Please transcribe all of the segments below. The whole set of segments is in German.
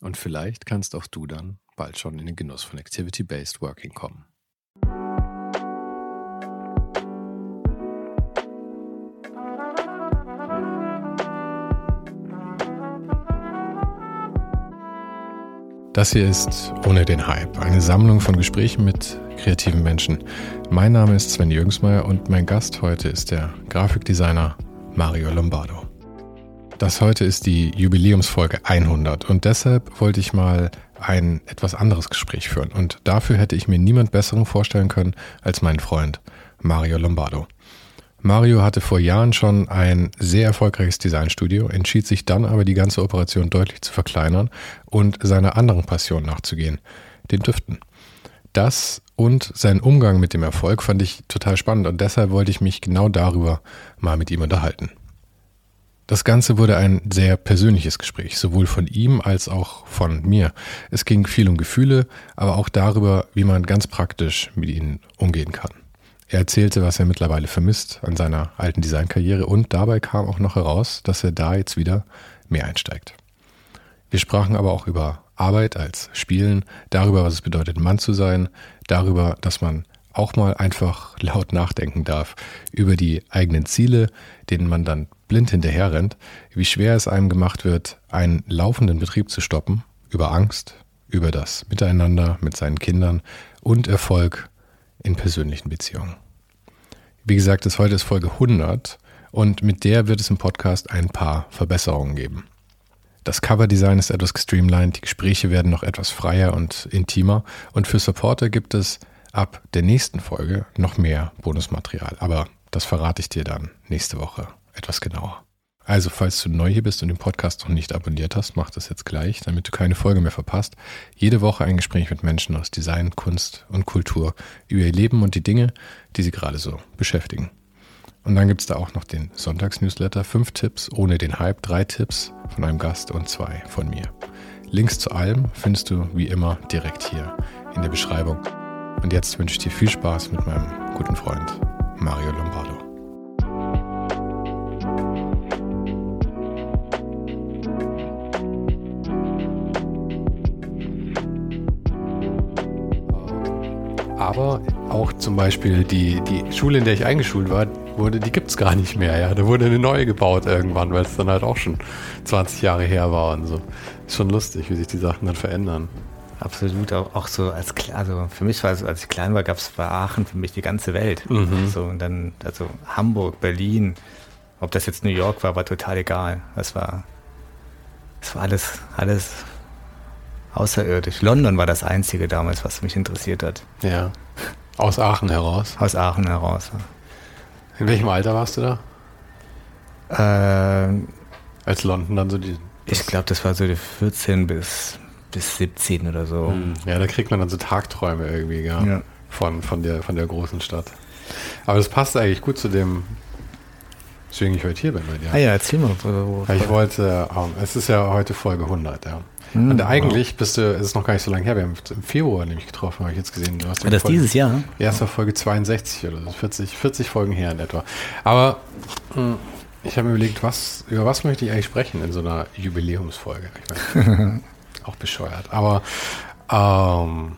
Und vielleicht kannst auch du dann bald schon in den Genuss von Activity-Based Working kommen. Das hier ist Ohne den Hype, eine Sammlung von Gesprächen mit kreativen Menschen. Mein Name ist Sven Jürgensmeier und mein Gast heute ist der Grafikdesigner Mario Lombardo. Das heute ist die Jubiläumsfolge 100 und deshalb wollte ich mal ein etwas anderes Gespräch führen und dafür hätte ich mir niemand besseren vorstellen können als meinen Freund Mario Lombardo. Mario hatte vor Jahren schon ein sehr erfolgreiches Designstudio, entschied sich dann aber die ganze Operation deutlich zu verkleinern und seiner anderen Passion nachzugehen, dem Düften. Das und sein Umgang mit dem Erfolg fand ich total spannend und deshalb wollte ich mich genau darüber mal mit ihm unterhalten. Das Ganze wurde ein sehr persönliches Gespräch, sowohl von ihm als auch von mir. Es ging viel um Gefühle, aber auch darüber, wie man ganz praktisch mit ihnen umgehen kann. Er erzählte, was er mittlerweile vermisst an seiner alten Designkarriere und dabei kam auch noch heraus, dass er da jetzt wieder mehr einsteigt. Wir sprachen aber auch über Arbeit als Spielen, darüber, was es bedeutet, Mann zu sein, darüber, dass man auch mal einfach laut nachdenken darf, über die eigenen Ziele, denen man dann blind hinterher rennt, wie schwer es einem gemacht wird, einen laufenden Betrieb zu stoppen, über Angst, über das Miteinander mit seinen Kindern und Erfolg in persönlichen Beziehungen. Wie gesagt, das heute ist Folge 100 und mit der wird es im Podcast ein paar Verbesserungen geben. Das Coverdesign ist etwas gestreamlined, die Gespräche werden noch etwas freier und intimer und für Supporter gibt es ab der nächsten Folge noch mehr Bonusmaterial, aber das verrate ich dir dann nächste Woche etwas genauer. Also, falls du neu hier bist und den Podcast noch nicht abonniert hast, mach das jetzt gleich, damit du keine Folge mehr verpasst. Jede Woche ein Gespräch mit Menschen aus Design, Kunst und Kultur über ihr Leben und die Dinge, die sie gerade so beschäftigen. Und dann gibt es da auch noch den Sonntagsnewsletter. Fünf Tipps ohne den Hype, drei Tipps von einem Gast und zwei von mir. Links zu allem findest du wie immer direkt hier in der Beschreibung. Und jetzt wünsche ich dir viel Spaß mit meinem guten Freund Mario Lombardo. Aber auch zum Beispiel die, die Schule, in der ich eingeschult war, wurde, die gibt es gar nicht mehr. Ja, da wurde eine neue gebaut irgendwann, weil es dann halt auch schon 20 Jahre her war und so. Ist schon lustig, wie sich die Sachen dann verändern. Absolut, auch, auch so als also für mich war es, als ich klein war, gab es bei Aachen für mich die ganze Welt. Mhm. So und dann also Hamburg, Berlin, ob das jetzt New York war, war total egal. Es war es war alles alles außerirdisch. London war das Einzige damals, was mich interessiert hat. Ja. Aus Aachen heraus? Aus Aachen heraus. In welchem Alter warst du da? Äh, Als London dann so die. Ich glaube, das war so die 14 bis, bis 17 oder so. Hm. Ja, da kriegt man dann so Tagträume irgendwie, ja. ja. Von, von, der, von der großen Stadt. Aber das passt eigentlich gut zu dem, weswegen ich heute hier bin bei dir. Ah ja, erzähl mal. Ich wollte, um, es ist ja heute Folge 100, ja. Hm, und eigentlich wow. bist du, es ist noch gar nicht so lange her, wir haben im Februar nämlich getroffen, habe ich jetzt gesehen. Du hast das Folge, dieses Jahr? Ja, es war Folge 62 oder so, 40, 40 Folgen her in etwa. Aber mh, hm, ich habe mir überlegt, was, über was möchte ich eigentlich sprechen in so einer Jubiläumsfolge? Ich mein, auch bescheuert. Aber ähm,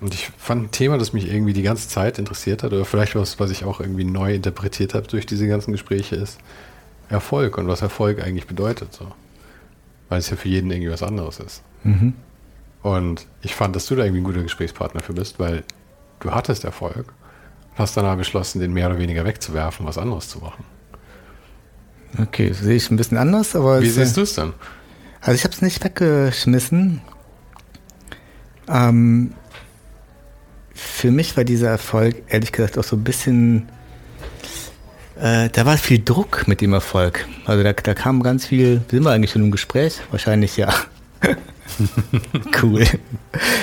und ich fand ein Thema, das mich irgendwie die ganze Zeit interessiert hat, oder vielleicht was, was ich auch irgendwie neu interpretiert habe durch diese ganzen Gespräche, ist Erfolg und was Erfolg eigentlich bedeutet. So weil es ja für jeden irgendwie was anderes ist. Mhm. Und ich fand, dass du da irgendwie ein guter Gesprächspartner für bist, weil du hattest Erfolg, hast dann aber beschlossen, den mehr oder weniger wegzuwerfen, was anderes zu machen. Okay, sehe ich ein bisschen anders, aber. Wie siehst du es denn? Also ich habe es nicht weggeschmissen. Ähm, für mich war dieser Erfolg ehrlich gesagt auch so ein bisschen, äh, da war viel Druck mit dem Erfolg. Also da, da kam ganz viel, sind wir eigentlich schon im Gespräch? Wahrscheinlich ja. cool.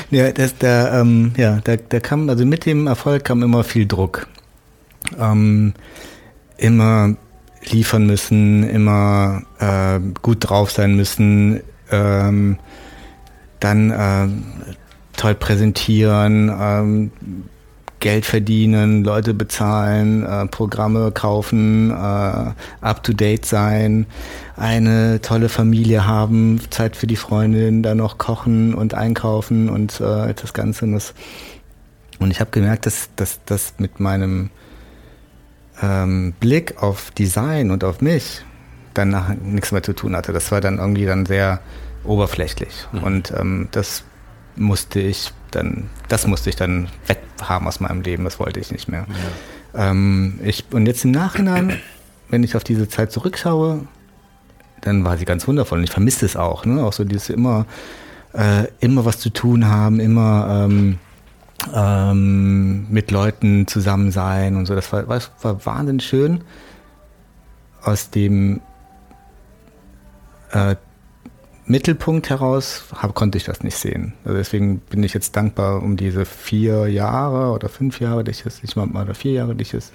Ja, das, da, ähm, ja, da, da kam, also mit dem Erfolg kam immer viel Druck. Ähm, immer liefern müssen, immer äh, gut drauf sein müssen, ähm, dann äh, toll präsentieren, ähm, Geld verdienen, Leute bezahlen, äh, Programme kaufen, äh, up-to-date sein, eine tolle Familie haben, Zeit für die Freundin, dann noch kochen und einkaufen und äh, das Ganze. Und, das, und ich habe gemerkt, dass das mit meinem ähm, Blick auf Design und auf mich dann nichts mehr zu tun hatte. Das war dann irgendwie dann sehr oberflächlich. Mhm. Und ähm, das musste ich dann, das musste ich dann weghaben aus meinem Leben, das wollte ich nicht mehr. Ja. Ähm, ich, und jetzt im Nachhinein, wenn ich auf diese Zeit zurückschaue, dann war sie ganz wundervoll und ich vermisse es auch, ne? Auch so dieses immer, äh, immer was zu tun haben, immer ähm, ähm, mit Leuten zusammen sein und so. Das war, war, war wahnsinnig schön. Aus dem äh, Mittelpunkt heraus hab, konnte ich das nicht sehen. Also deswegen bin ich jetzt dankbar um diese vier Jahre oder fünf Jahre, die ich jetzt, ich mal, oder vier Jahre, die ich jetzt,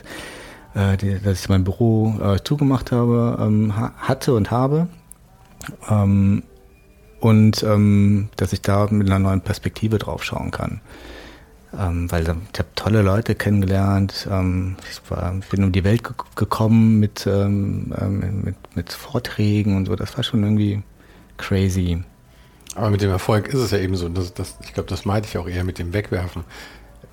äh, die, dass ich mein Büro äh, zugemacht habe, ähm, ha hatte und habe. Ähm, und ähm, dass ich da mit einer neuen Perspektive drauf schauen kann. Ähm, weil ich habe tolle Leute kennengelernt. Ähm, ich war, bin um die Welt gekommen mit, ähm, ähm, mit, mit Vorträgen und so. Das war schon irgendwie crazy. Aber mit dem Erfolg ist es ja eben so, das, das, ich glaube, das meinte ich auch eher mit dem Wegwerfen.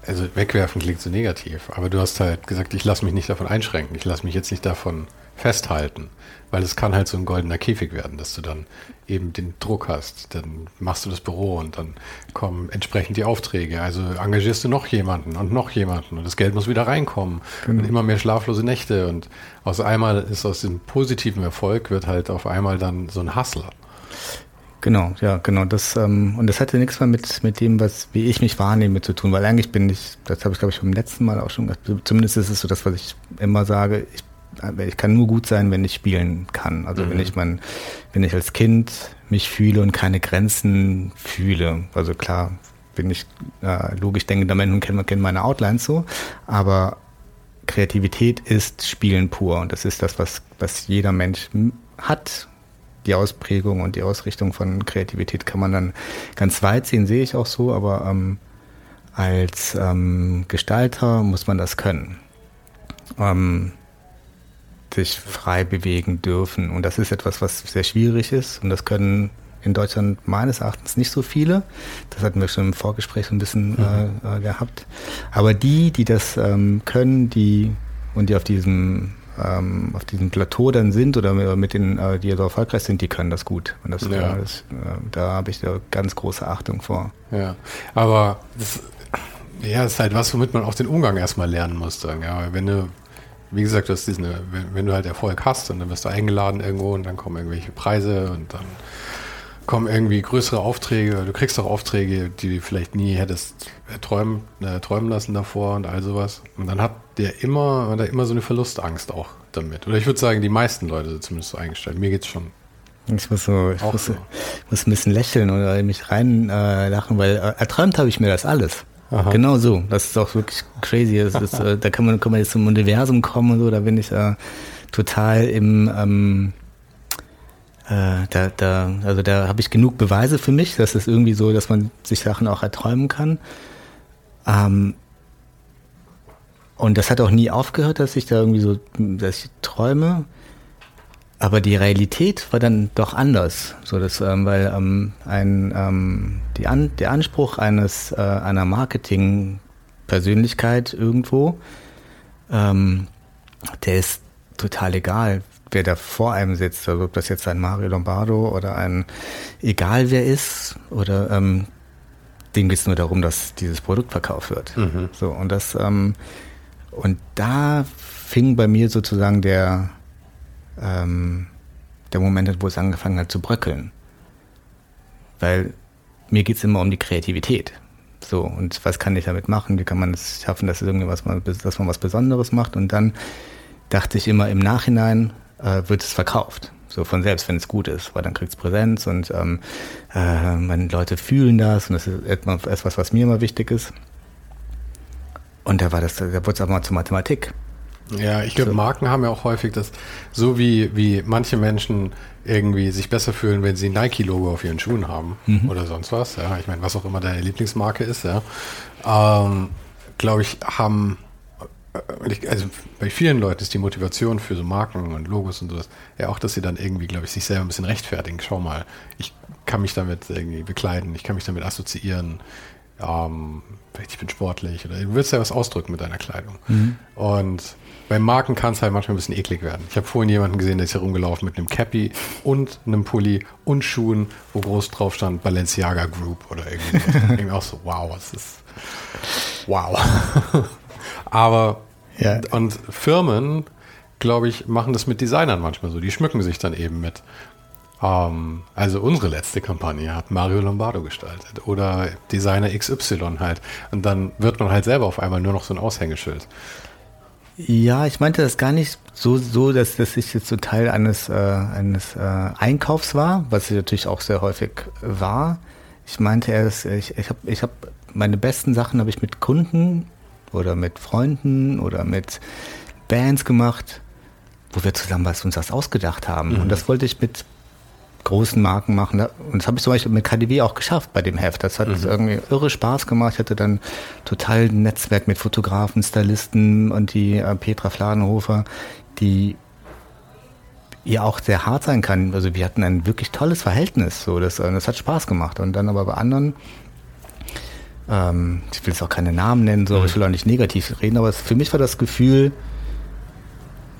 Also wegwerfen klingt so negativ, aber du hast halt gesagt, ich lasse mich nicht davon einschränken, ich lasse mich jetzt nicht davon festhalten, weil es kann halt so ein goldener Käfig werden, dass du dann eben den Druck hast, dann machst du das Büro und dann kommen entsprechend die Aufträge, also engagierst du noch jemanden und noch jemanden und das Geld muss wieder reinkommen genau. und immer mehr schlaflose Nächte und aus einmal ist aus dem positiven Erfolg wird halt auf einmal dann so ein Hustler. Genau, ja, genau. Das, ähm, und das hatte nichts mehr mit, mit dem, was, wie ich mich wahrnehme, zu tun, weil eigentlich bin ich, das habe ich glaube ich beim letzten Mal auch schon gesagt, zumindest ist es so das, was ich immer sage, ich, ich kann nur gut sein, wenn ich spielen kann. Also mhm. wenn ich mein, wenn ich als Kind mich fühle und keine Grenzen fühle. Also klar, bin ich äh, logisch denkender Mensch und kenne kenn meine Outlines so, aber Kreativität ist Spielen pur und das ist das, was, was jeder Mensch hat die Ausprägung und die Ausrichtung von Kreativität kann man dann ganz weit sehen, sehe ich auch so, aber ähm, als ähm, Gestalter muss man das können. Ähm, sich frei bewegen dürfen. Und das ist etwas, was sehr schwierig ist. Und das können in Deutschland meines Erachtens nicht so viele. Das hatten wir schon im Vorgespräch so ein bisschen mhm. äh, äh gehabt. Aber die, die das ähm, können, die und die auf diesem ähm, auf diesem Plateau dann sind oder mit den, äh, die so erfolgreich sind, die können das gut. Und das, ja. das äh, da habe ich da ganz große Achtung vor. Ja, aber das, ja, das ist halt was, womit man auch den Umgang erstmal lernen muss. Dann, ja, wenn du, wie gesagt, du hast diesen, wenn, wenn du halt Erfolg hast und dann wirst du eingeladen irgendwo und dann kommen irgendwelche Preise und dann kommen irgendwie größere Aufträge, du kriegst auch Aufträge, die du vielleicht nie hättest träumen, äh, träumen lassen davor und all sowas. Und dann hat der immer, hat er immer so eine Verlustangst auch damit. Oder ich würde sagen, die meisten Leute sind zumindest so eingestellt. Mir geht's schon. Ich muss so, ich muss, so. muss, ein bisschen lächeln oder mich reinlachen, äh, weil äh, erträumt habe ich mir das alles. Aha. Genau so. Das ist auch wirklich crazy. Das ist, äh, da kann man, kann man jetzt zum Universum kommen und so, da bin ich äh, total im ähm, äh, da, da, also da habe ich genug Beweise für mich, dass es irgendwie so, dass man sich Sachen auch erträumen kann. Ähm, und das hat auch nie aufgehört, dass ich da irgendwie so, dass ich träume. Aber die Realität war dann doch anders. So dass, ähm, weil ähm, ein, ähm, die An der Anspruch eines äh, einer Marketing-Persönlichkeit irgendwo, ähm, der ist total egal, wer da vor einem sitzt, also ob das jetzt ein Mario Lombardo oder ein egal wer ist oder ähm, dem geht es nur darum, dass dieses Produkt verkauft wird. Mhm. So, und das, ähm, und da fing bei mir sozusagen der, ähm, der Moment, wo es angefangen hat zu bröckeln. Weil mir geht es immer um die Kreativität. So, und was kann ich damit machen? Wie kann man es schaffen, dass, irgendwas, dass man was Besonderes macht? Und dann dachte ich immer, im Nachhinein äh, wird es verkauft. So von selbst, wenn es gut ist, weil dann kriegt es Präsenz und ähm, äh, meine Leute fühlen das und das ist etwas, was mir immer wichtig ist. Und da war das, da wurde es auch mal zur Mathematik. Ja, ich glaube. Marken haben ja auch häufig das, so wie, wie manche Menschen irgendwie sich besser fühlen, wenn sie ein Nike-Logo auf ihren Schuhen haben mhm. oder sonst was. Ja, ich meine, was auch immer deine Lieblingsmarke ist, ja. Ähm, glaube ich, haben also bei vielen Leuten ist die Motivation für so Marken und Logos und sowas ja auch, dass sie dann irgendwie, glaube ich, sich selber ein bisschen rechtfertigen. Schau mal, ich kann mich damit irgendwie bekleiden, ich kann mich damit assoziieren. Ähm, ich bin sportlich oder du willst ja was ausdrücken mit deiner Kleidung. Mhm. Und bei Marken kann es halt manchmal ein bisschen eklig werden. Ich habe vorhin jemanden gesehen, der ist herumgelaufen mit einem Cappy und einem Pulli und Schuhen, wo groß drauf stand Balenciaga Group oder irgendwie. irgendwie auch so, wow, was ist wow. Aber ja. und Firmen, glaube ich, machen das mit Designern manchmal so. Die schmücken sich dann eben mit. Ähm, also unsere letzte Kampagne hat Mario Lombardo gestaltet oder Designer XY halt. Und dann wird man halt selber auf einmal nur noch so ein Aushängeschild. Ja, ich meinte das gar nicht so, so dass das ich jetzt so Teil eines, äh, eines äh, Einkaufs war, was ich natürlich auch sehr häufig war. Ich meinte erst, ich, ich habe ich hab meine besten Sachen habe ich mit Kunden oder mit Freunden oder mit Bands gemacht, wo wir zusammen was uns das ausgedacht haben. Mhm. Und das wollte ich mit großen Marken machen. Und das habe ich zum Beispiel mit KDW auch geschafft bei dem Heft. Das hat mhm. irgendwie irre Spaß gemacht. Ich hatte dann total ein Netzwerk mit Fotografen, Stylisten und die äh, Petra Fladenhofer, die ja auch sehr hart sein kann. Also wir hatten ein wirklich tolles Verhältnis. So, das, äh, das hat Spaß gemacht. Und dann aber bei anderen ähm, ich will jetzt auch keine Namen nennen, so, aber ich will auch nicht negativ reden, aber für mich war das Gefühl,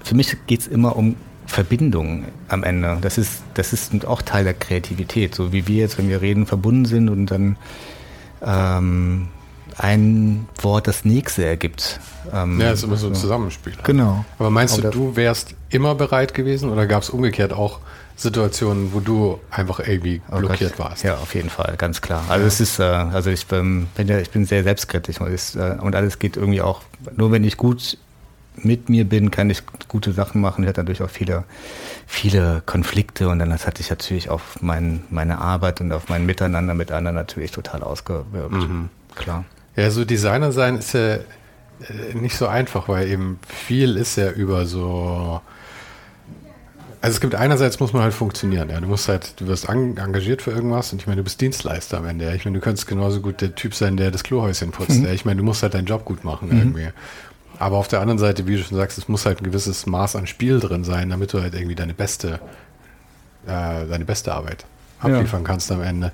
für mich geht es immer um Verbindung am Ende. Das ist, das ist auch Teil der Kreativität, so wie wir jetzt, wenn wir reden, verbunden sind und dann ähm, ein Wort das nächste ergibt. Ähm, ja, ist immer so ein Zusammenspiel. Genau. Aber meinst du, du wärst immer bereit gewesen oder gab es umgekehrt auch Situationen, wo du einfach irgendwie oh blockiert oh warst. Ja, auf jeden Fall, ganz klar. Also ja. es ist, äh, also ich bin, bin ja, ich bin sehr selbstkritisch und, ist, äh, und alles geht irgendwie auch, nur wenn ich gut mit mir bin, kann ich gute Sachen machen. Ich hatte natürlich auch viele, viele Konflikte und dann das hatte ich natürlich auf mein, meine Arbeit und auf mein Miteinander mit anderen natürlich total ausgewirkt. Mhm. Klar. Ja, so Designer sein ist ja äh, nicht so einfach, weil eben viel ist ja über so also es gibt einerseits muss man halt funktionieren, ja. Du musst halt, du wirst engagiert für irgendwas und ich meine, du bist Dienstleister am Ende. Ja. Ich meine, du könntest genauso gut der Typ sein, der das Klohäuschen putzt. Mhm. Ja. Ich meine, du musst halt deinen Job gut machen mhm. irgendwie. Aber auf der anderen Seite, wie du schon sagst, es muss halt ein gewisses Maß an Spiel drin sein, damit du halt irgendwie deine beste, äh, deine beste Arbeit abliefern kannst am Ende.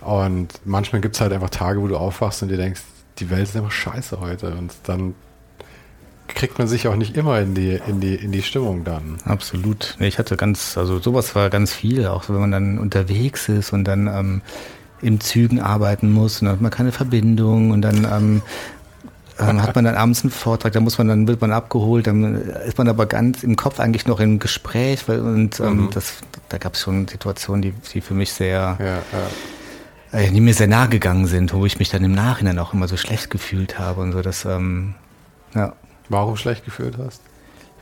Und manchmal gibt es halt einfach Tage, wo du aufwachst und dir denkst, die Welt ist einfach scheiße heute. Und dann kriegt man sich auch nicht immer in die, in die, in die Stimmung dann. Absolut. Ich hatte ganz, also sowas war ganz viel, auch wenn man dann unterwegs ist und dann ähm, in Zügen arbeiten muss und dann hat man keine Verbindung und dann ähm, ähm, hat man dann abends einen Vortrag, da muss man dann wird man abgeholt, dann ist man aber ganz im Kopf eigentlich noch im Gespräch weil, und ähm, mhm. das, da gab es schon Situationen, die, die für mich sehr ja, ja. Äh, die mir sehr nahe gegangen sind, wo ich mich dann im Nachhinein auch immer so schlecht gefühlt habe und so, das ähm, ja. Warum schlecht gefühlt hast?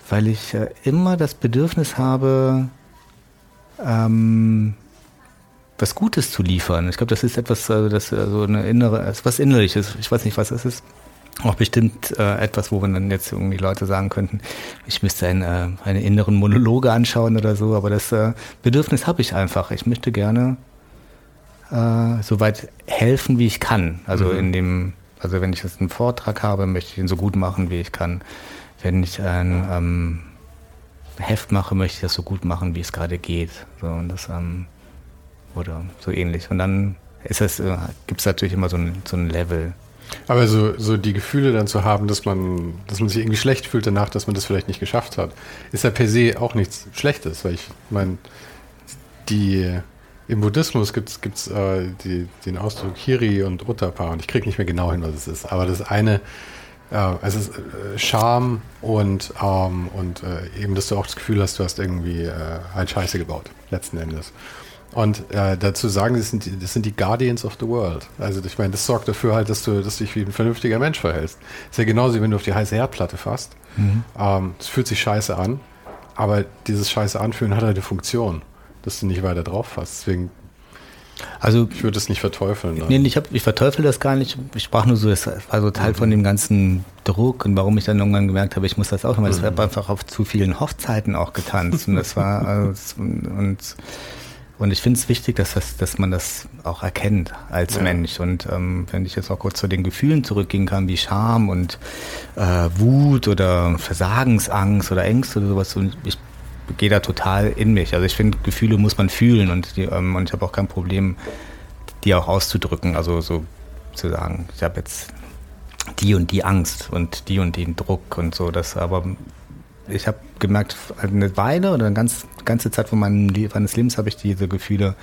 Weil ich äh, immer das Bedürfnis habe, ähm, was Gutes zu liefern. Ich glaube, das ist etwas, äh, das äh, so eine innere, was innerliches. Ich weiß nicht, was es ist. Auch bestimmt äh, etwas, wo man dann jetzt irgendwie Leute sagen könnten, ich müsste ein, äh, eine inneren Monologe anschauen oder so, aber das äh, Bedürfnis habe ich einfach. Ich möchte gerne äh, so weit helfen, wie ich kann. Also mhm. in dem also wenn ich jetzt einen Vortrag habe, möchte ich ihn so gut machen, wie ich kann. Wenn ich ein ähm, Heft mache, möchte ich das so gut machen, wie es gerade geht. So, und das, ähm, oder so ähnlich. Und dann ist es, äh, gibt es natürlich immer so ein, so ein Level. Aber so, so die Gefühle dann zu haben, dass man, dass man sich irgendwie schlecht fühlt danach, dass man das vielleicht nicht geschafft hat, ist ja per se auch nichts Schlechtes, weil ich meine, die im Buddhismus gibt es äh, den Ausdruck Hiri und Uttapa und ich kriege nicht mehr genau hin, was es ist. Aber das eine, äh, es ist äh, Scham und, ähm, und äh, eben, dass du auch das Gefühl hast, du hast irgendwie äh, halt Scheiße gebaut, letzten Endes. Und äh, dazu sagen, das sind, die, das sind die Guardians of the World. Also ich meine, das sorgt dafür halt, dass du, dass du dich wie ein vernünftiger Mensch verhältst. ist ja genauso, wie wenn du auf die heiße Herdplatte fasst. Mhm. Ähm, es fühlt sich scheiße an, aber dieses scheiße Anfühlen hat halt eine Funktion, dass du nicht weiter drauf fasst. Deswegen also, ich würde es nicht verteufeln. Nee, ich, hab, ich verteufel das gar nicht. Ich sprach nur so, es war so Teil mhm. von dem ganzen Druck und warum ich dann irgendwann gemerkt habe, ich muss das auch machen. Mhm. Das war einfach auf zu vielen Hochzeiten auch getanzt. und das war, also, und und ich finde es wichtig, dass, das, dass man das auch erkennt als ja. Mensch. Und ähm, wenn ich jetzt auch kurz zu den Gefühlen zurückgehen kann, wie Scham und äh, Wut oder Versagensangst oder Ängste oder sowas, und ich gehe da total in mich. Also ich finde, Gefühle muss man fühlen und, die, ähm, und ich habe auch kein Problem, die auch auszudrücken. Also so zu sagen, ich habe jetzt die und die Angst und die und den Druck und so. Das aber ich habe gemerkt, eine Weile oder eine ganz, ganze Zeit von meinem, meines Lebens habe ich diese Gefühle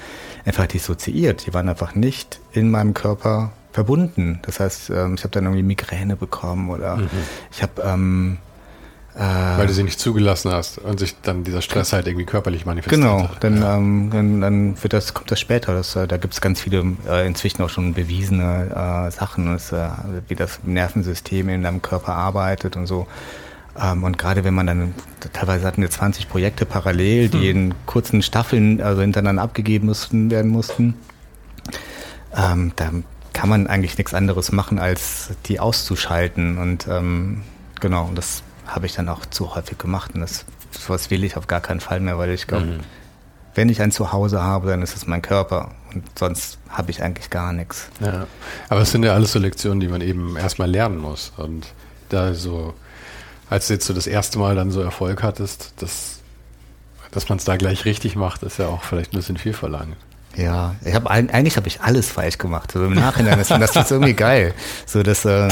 einfach dissoziiert. Die waren einfach nicht in meinem Körper verbunden. Das heißt, ähm, ich habe dann irgendwie Migräne bekommen oder mhm. ich habe ähm, äh, weil du sie nicht zugelassen hast und sich dann dieser Stress halt irgendwie körperlich manifestiert. Genau, dann, ja. ähm, dann, dann, wird das, kommt das später. Das, äh, da gibt es ganz viele äh, inzwischen auch schon bewiesene äh, Sachen, das, äh, wie das Nervensystem in deinem Körper arbeitet und so. Ähm, und gerade wenn man dann, teilweise hatten wir 20 Projekte parallel, die hm. in kurzen Staffeln also hintereinander abgegeben mussten, werden mussten, ähm, da kann man eigentlich nichts anderes machen, als die auszuschalten. Und ähm, genau, und das habe ich dann auch zu häufig gemacht. Und das sowas will ich auf gar keinen Fall mehr, weil ich glaube, mhm. wenn ich ein Zuhause habe, dann ist es mein Körper. Und sonst habe ich eigentlich gar nichts. Ja. Aber es sind ja alles so Lektionen, die man eben erstmal lernen muss. Und da so als du jetzt so das erste Mal dann so Erfolg hattest, dass, dass man es da gleich richtig macht, ist ja auch vielleicht ein bisschen viel verlangt. Ja, ich habe eigentlich habe ich alles falsch gemacht. Also im Nachhinein ist das ist irgendwie geil. So dass äh,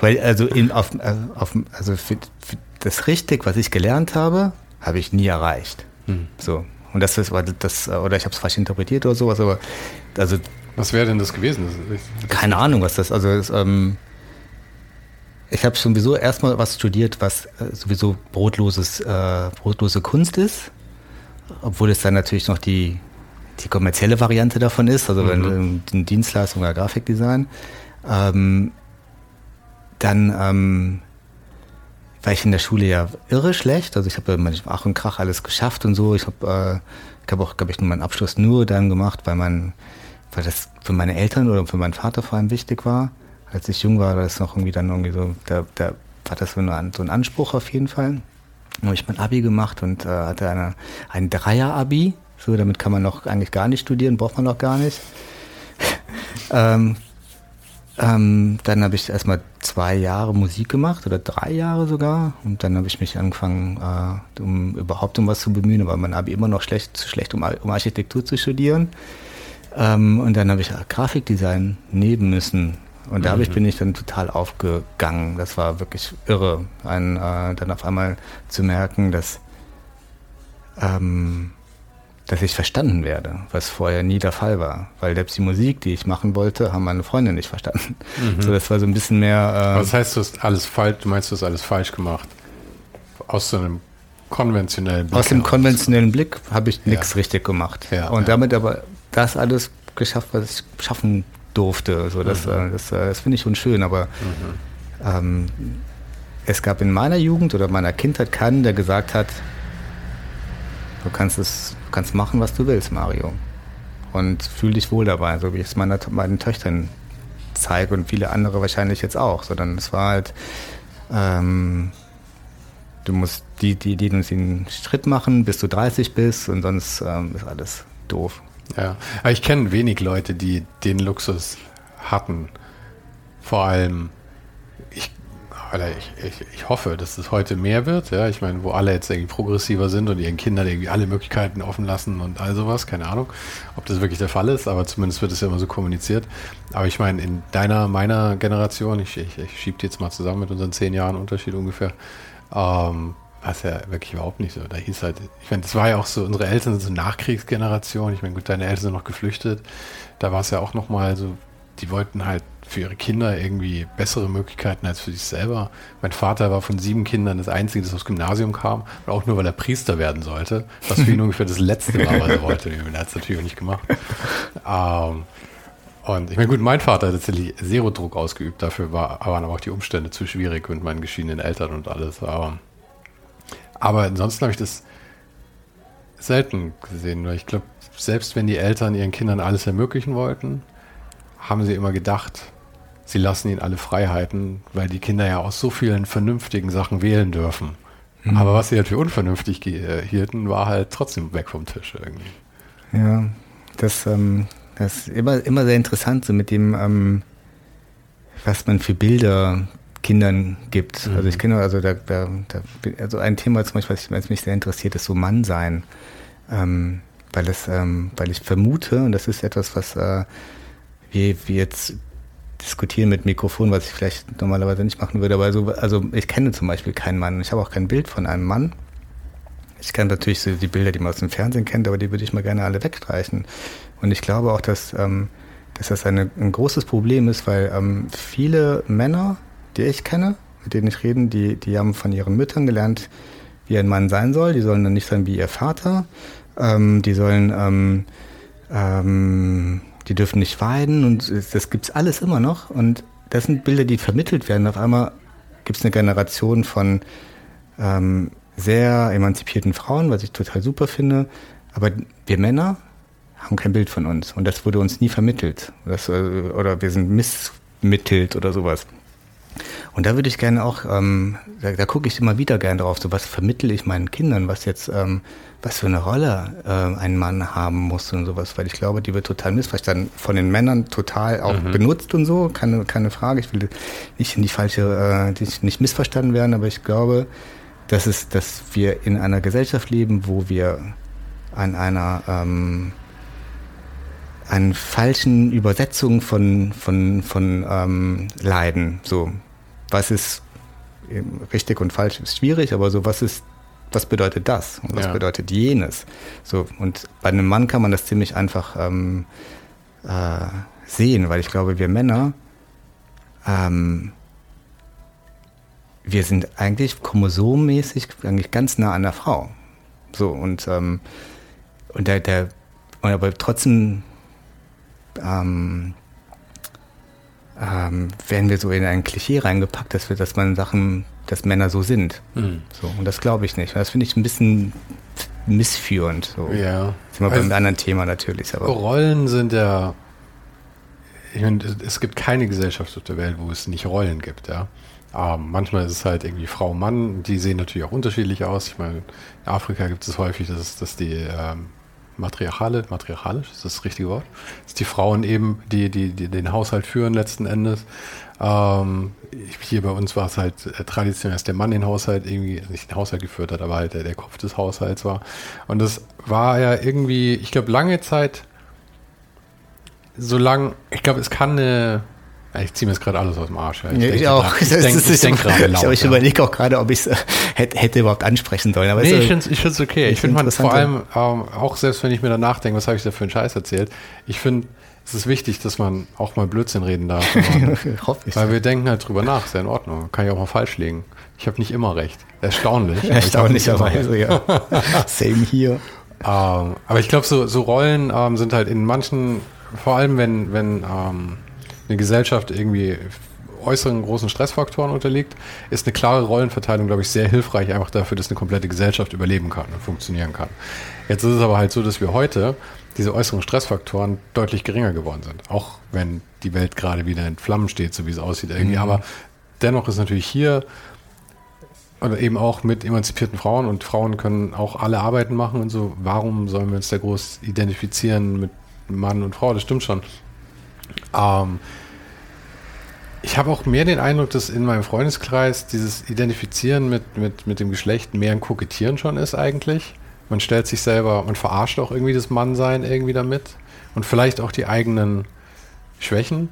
weil also in, auf, äh, auf also für, für das richtig, was ich gelernt habe, habe ich nie erreicht. Hm. So und das ist das oder ich habe es falsch interpretiert oder sowas, aber also was wäre denn das gewesen? Das, keine Ahnung, was das also ist, ähm, ich habe sowieso erstmal was studiert, was äh, sowieso brotloses, äh, brotlose Kunst ist, obwohl es dann natürlich noch die, die kommerzielle Variante davon ist, also mhm. wenn Dienstleistung oder Grafikdesign. Ähm, dann ähm, war ich in der Schule ja irre schlecht, also ich habe ja Ach und Krach alles geschafft und so. Ich habe äh, hab auch, glaube ich, meinen Abschluss nur dann gemacht, weil man, weil das für meine Eltern oder für meinen Vater vor allem wichtig war als ich jung war, war das noch irgendwie dann irgendwie so, da, da war das so ein Anspruch auf jeden Fall. Dann habe ich mein Abi gemacht und äh, hatte eine, ein Dreier-Abi. So, damit kann man noch eigentlich gar nicht studieren, braucht man noch gar nicht. ähm, ähm, dann habe ich erstmal zwei Jahre Musik gemacht oder drei Jahre sogar. Und dann habe ich mich angefangen, äh, um überhaupt um was zu bemühen, aber mein Abi immer noch schlecht, zu schlecht, um, um Architektur zu studieren. Ähm, und dann habe ich Grafikdesign nehmen müssen. Und dadurch mhm. bin ich dann total aufgegangen. Das war wirklich irre, ein, äh, dann auf einmal zu merken, dass, ähm, dass ich verstanden werde, was vorher nie der Fall war. Weil selbst die Musik, die ich machen wollte, haben meine Freunde nicht verstanden. Mhm. So, das war so ein bisschen mehr. Äh, was heißt, du hast alles falsch, du meinst, du hast alles falsch gemacht? Aus so einem konventionellen Blick. Aus dem konventionellen Blick habe ich nichts ja. richtig gemacht. Ja, und ja. damit aber das alles geschafft, was ich schaffen durfte. So, das, mhm. Äh, das, äh, das finde ich schon schön, aber mhm. ähm, es gab in meiner Jugend oder meiner Kindheit keinen, der gesagt hat, du kannst es, kannst machen, was du willst, Mario. Und fühl dich wohl dabei, so wie ich es meiner, meinen Töchtern zeige und viele andere wahrscheinlich jetzt auch. Sondern es war halt, ähm, du musst die, die, die den Schritt machen, bis du 30 bist und sonst ähm, ist alles doof. Ja, aber ich kenne wenig Leute, die den Luxus hatten. Vor allem, ich, ich, ich, ich hoffe, dass es heute mehr wird. Ja, ich meine, wo alle jetzt irgendwie progressiver sind und ihren Kindern irgendwie alle Möglichkeiten offen lassen und all sowas. Keine Ahnung, ob das wirklich der Fall ist, aber zumindest wird es ja immer so kommuniziert. Aber ich meine, in deiner, meiner Generation, ich, ich, ich schiebe die jetzt mal zusammen mit unseren zehn Jahren Unterschied ungefähr, ähm, war es ja wirklich überhaupt nicht so. Da hieß halt, ich meine, das war ja auch so, unsere Eltern sind so Nachkriegsgeneration. Ich meine, gut, deine Eltern sind noch geflüchtet. Da war es ja auch nochmal so, die wollten halt für ihre Kinder irgendwie bessere Möglichkeiten als für sich selber. Mein Vater war von sieben Kindern das Einzige, das aufs Gymnasium kam. Und auch nur, weil er Priester werden sollte. Was für ihn ungefähr das Letzte war, was er wollte. Er hat es natürlich auch nicht gemacht. Ähm, und ich meine, gut, mein Vater hat tatsächlich Zero-Druck ausgeübt. Dafür war, waren aber auch die Umstände zu schwierig mit meinen geschiedenen Eltern und alles. Aber, aber ansonsten habe ich das selten gesehen. Weil ich glaube, selbst wenn die Eltern ihren Kindern alles ermöglichen wollten, haben sie immer gedacht, sie lassen ihnen alle Freiheiten, weil die Kinder ja aus so vielen vernünftigen Sachen wählen dürfen. Mhm. Aber was sie halt für unvernünftig äh, hielten, war halt trotzdem weg vom Tisch irgendwie. Ja, das, ähm, das ist immer, immer sehr interessant, so mit dem, ähm, was man für Bilder Kindern gibt. Mhm. Also ich kenne, also, da, da, da, also ein Thema zum Beispiel, was mich sehr interessiert, ist so Mannsein. Ähm, weil, es, ähm, weil ich vermute, und das ist etwas, was äh, wir, wir jetzt diskutieren mit Mikrofon, was ich vielleicht normalerweise nicht machen würde, aber so, also ich kenne zum Beispiel keinen Mann. Ich habe auch kein Bild von einem Mann. Ich kenne natürlich so die Bilder, die man aus dem Fernsehen kennt, aber die würde ich mal gerne alle wegstreichen. Und ich glaube auch, dass, ähm, dass das eine, ein großes Problem ist, weil ähm, viele Männer, die ich kenne, mit denen ich rede, die, die haben von ihren Müttern gelernt, wie ein Mann sein soll. Die sollen dann nicht sein wie ihr Vater. Ähm, die sollen ähm, ähm, die dürfen nicht weiden und das gibt es alles immer noch. Und das sind Bilder, die vermittelt werden. Auf einmal gibt es eine Generation von ähm, sehr emanzipierten Frauen, was ich total super finde. Aber wir Männer haben kein Bild von uns und das wurde uns nie vermittelt. Das, äh, oder wir sind missmittelt oder sowas. Und da würde ich gerne auch, ähm, da, da gucke ich immer wieder gerne drauf, so was vermittle ich meinen Kindern, was jetzt, ähm, was für eine Rolle äh, ein Mann haben muss und sowas, weil ich glaube, die wird total missverstanden, von den Männern total auch mhm. benutzt und so, keine, keine Frage. Ich will nicht in die falsche, äh, nicht, missverstanden werden, aber ich glaube, dass es, dass wir in einer Gesellschaft leben, wo wir an einer ähm, an falschen Übersetzungen von, von, von ähm, Leiden. So, was ist richtig und falsch ist schwierig, aber so, was ist, was bedeutet das und was ja. bedeutet jenes? So, und bei einem Mann kann man das ziemlich einfach ähm, äh, sehen, weil ich glaube, wir Männer, ähm, wir sind eigentlich chromosomäßig eigentlich ganz nah an der Frau. So, und, ähm, und der, der, aber trotzdem ähm, ähm, werden wir so in ein Klischee reingepackt, dass wir, dass man Sachen, dass Männer so sind. Mhm. So, und das glaube ich nicht. Das finde ich ein bisschen missführend. So. Ja. Sind wir also, beim anderen Thema natürlich. Aber. Rollen sind ja. Ich meine, es gibt keine Gesellschaft auf der Welt, wo es nicht Rollen gibt, ja. Ähm, manchmal ist es halt irgendwie Frau, Mann, die sehen natürlich auch unterschiedlich aus. Ich meine, in Afrika gibt es häufig, dass, dass die ähm, matriarchale, matriarchalisch, ist das das richtige Wort? Dass die Frauen eben, die, die, die den Haushalt führen letzten Endes. Ähm, hier bei uns war es halt äh, traditionell, dass der Mann den Haushalt irgendwie, also nicht den Haushalt geführt hat, aber halt der, der Kopf des Haushalts war. Und das war ja irgendwie, ich glaube, lange Zeit, solange, ich glaube, es kann eine, ich ziehe mir jetzt gerade alles aus dem Arsch. Ja. Ich, ja, denke, ich auch. Ich, denk, ich, denk gerade laut. Ich, überlege auch gerade, ob ich es hätte, hätte, überhaupt ansprechen sollen. Aber nee, ich finde es okay. Ich finde vor allem, ähm, auch selbst wenn ich mir danach denke, was habe ich da für einen Scheiß erzählt, ich finde, es ist wichtig, dass man auch mal Blödsinn reden darf. Hoffe ich. Weil wir denken halt drüber nach, ist ja in Ordnung. Kann ich auch mal falsch liegen. Ich habe nicht immer recht. Erstaunlich. Erstaunlicherweise, ja. Same hier. Ähm, aber ich glaube, so, so Rollen ähm, sind halt in manchen, vor allem wenn, wenn ähm, eine Gesellschaft irgendwie äußeren großen Stressfaktoren unterliegt, ist eine klare Rollenverteilung, glaube ich, sehr hilfreich, einfach dafür, dass eine komplette Gesellschaft überleben kann und funktionieren kann. Jetzt ist es aber halt so, dass wir heute diese äußeren Stressfaktoren deutlich geringer geworden sind. Auch wenn die Welt gerade wieder in Flammen steht, so wie es aussieht irgendwie. Mhm. Aber dennoch ist natürlich hier oder eben auch mit emanzipierten Frauen und Frauen können auch alle Arbeiten machen und so. Warum sollen wir uns da groß identifizieren mit Mann und Frau? Das stimmt schon. Ähm, ich habe auch mehr den Eindruck, dass in meinem Freundeskreis dieses Identifizieren mit, mit, mit dem Geschlecht mehr ein Kokettieren schon ist eigentlich. Man stellt sich selber, man verarscht auch irgendwie das Mannsein irgendwie damit. Und vielleicht auch die eigenen Schwächen,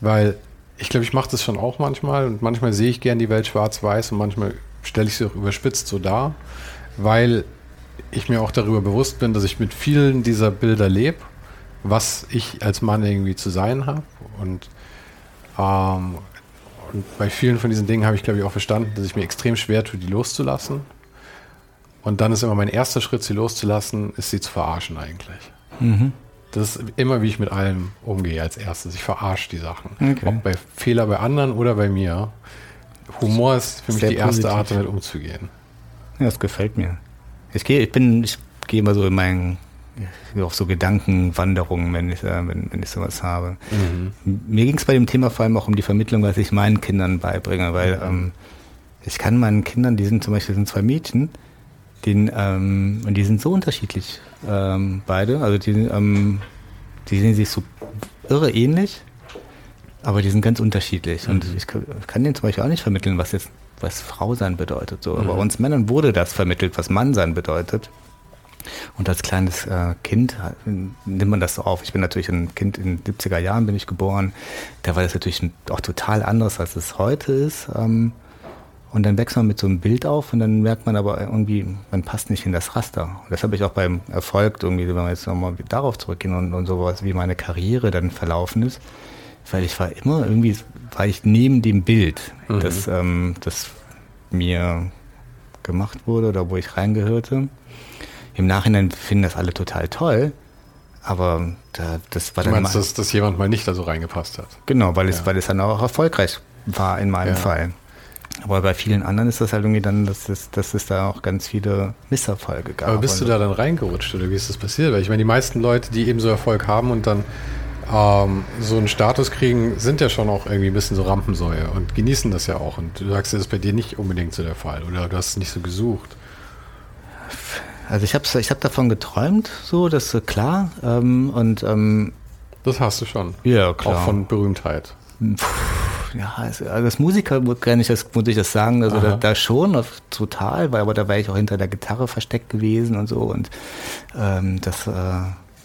weil ich glaube, ich mache das schon auch manchmal. Und manchmal sehe ich gern die Welt schwarz-weiß und manchmal stelle ich sie auch überspitzt so dar, weil ich mir auch darüber bewusst bin, dass ich mit vielen dieser Bilder lebe, was ich als Mann irgendwie zu sein habe. Und, ähm, und bei vielen von diesen Dingen habe ich, glaube ich, auch verstanden, dass ich mir extrem schwer tue, die loszulassen. Und dann ist immer mein erster Schritt, sie loszulassen, ist sie zu verarschen eigentlich. Mhm. Das ist immer, wie ich mit allem umgehe als erstes. Ich verarsche die Sachen. Okay. Ob bei Fehler bei anderen oder bei mir. Humor ist für mich Sehr die erste positiv. Art, damit umzugehen. Ja, das gefällt mir. Ich gehe, ich bin, ich gehe immer so in meinen auf so Gedankenwanderungen, wenn ich, äh, wenn, wenn ich sowas habe. Mhm. Mir ging es bei dem Thema vor allem auch um die Vermittlung, was ich meinen Kindern beibringe, weil mhm. ähm, ich kann meinen Kindern, die sind zum Beispiel sind zwei Mädchen, den, ähm, und die sind so unterschiedlich, ähm, beide. Also die, ähm, die sehen sich so irre ähnlich, aber die sind ganz unterschiedlich. Mhm. Und ich kann, kann denen zum Beispiel auch nicht vermitteln, was jetzt was Frau sein bedeutet. So. Mhm. Aber uns Männern wurde das vermittelt, was Mann sein bedeutet. Und als kleines äh, Kind äh, nimmt man das so auf. Ich bin natürlich ein Kind in den 70er Jahren, bin ich geboren. Da war das natürlich auch total anders, als es heute ist. Ähm, und dann wächst man mit so einem Bild auf und dann merkt man aber irgendwie, man passt nicht in das Raster. Und das habe ich auch beim Erfolg irgendwie, wenn wir jetzt nochmal darauf zurückgehen und, und sowas, wie meine Karriere dann verlaufen ist. Weil ich war immer irgendwie, war ich neben dem Bild, mhm. das, ähm, das mir gemacht wurde oder wo ich reingehörte. Im Nachhinein finden das alle total toll, aber da, das war du dann. Du meinst, dass, dass jemand mal nicht da so reingepasst hat? Genau, weil, ja. es, weil es dann auch erfolgreich war in meinem ja. Fall. Aber bei vielen anderen ist das halt irgendwie dann, dass es, dass es da auch ganz viele Misserfolge gab. Aber bist du da dann reingerutscht oder wie ist das passiert? Weil ich meine, die meisten Leute, die eben so Erfolg haben und dann ähm, so einen Status kriegen, sind ja schon auch irgendwie ein bisschen so Rampensäue und genießen das ja auch. Und du sagst, das ist bei dir nicht unbedingt so der Fall oder du hast es nicht so gesucht. Also ich habe ich hab davon geträumt, so, das ist klar. Ähm, und ähm, das hast du schon. Ja, klar. Auch von Berühmtheit. Puh, ja, also als Musiker kann ich das, muss ich das sagen, also da, da, schon, total, weil aber da wäre ich auch hinter der Gitarre versteckt gewesen und so und ähm, das, äh,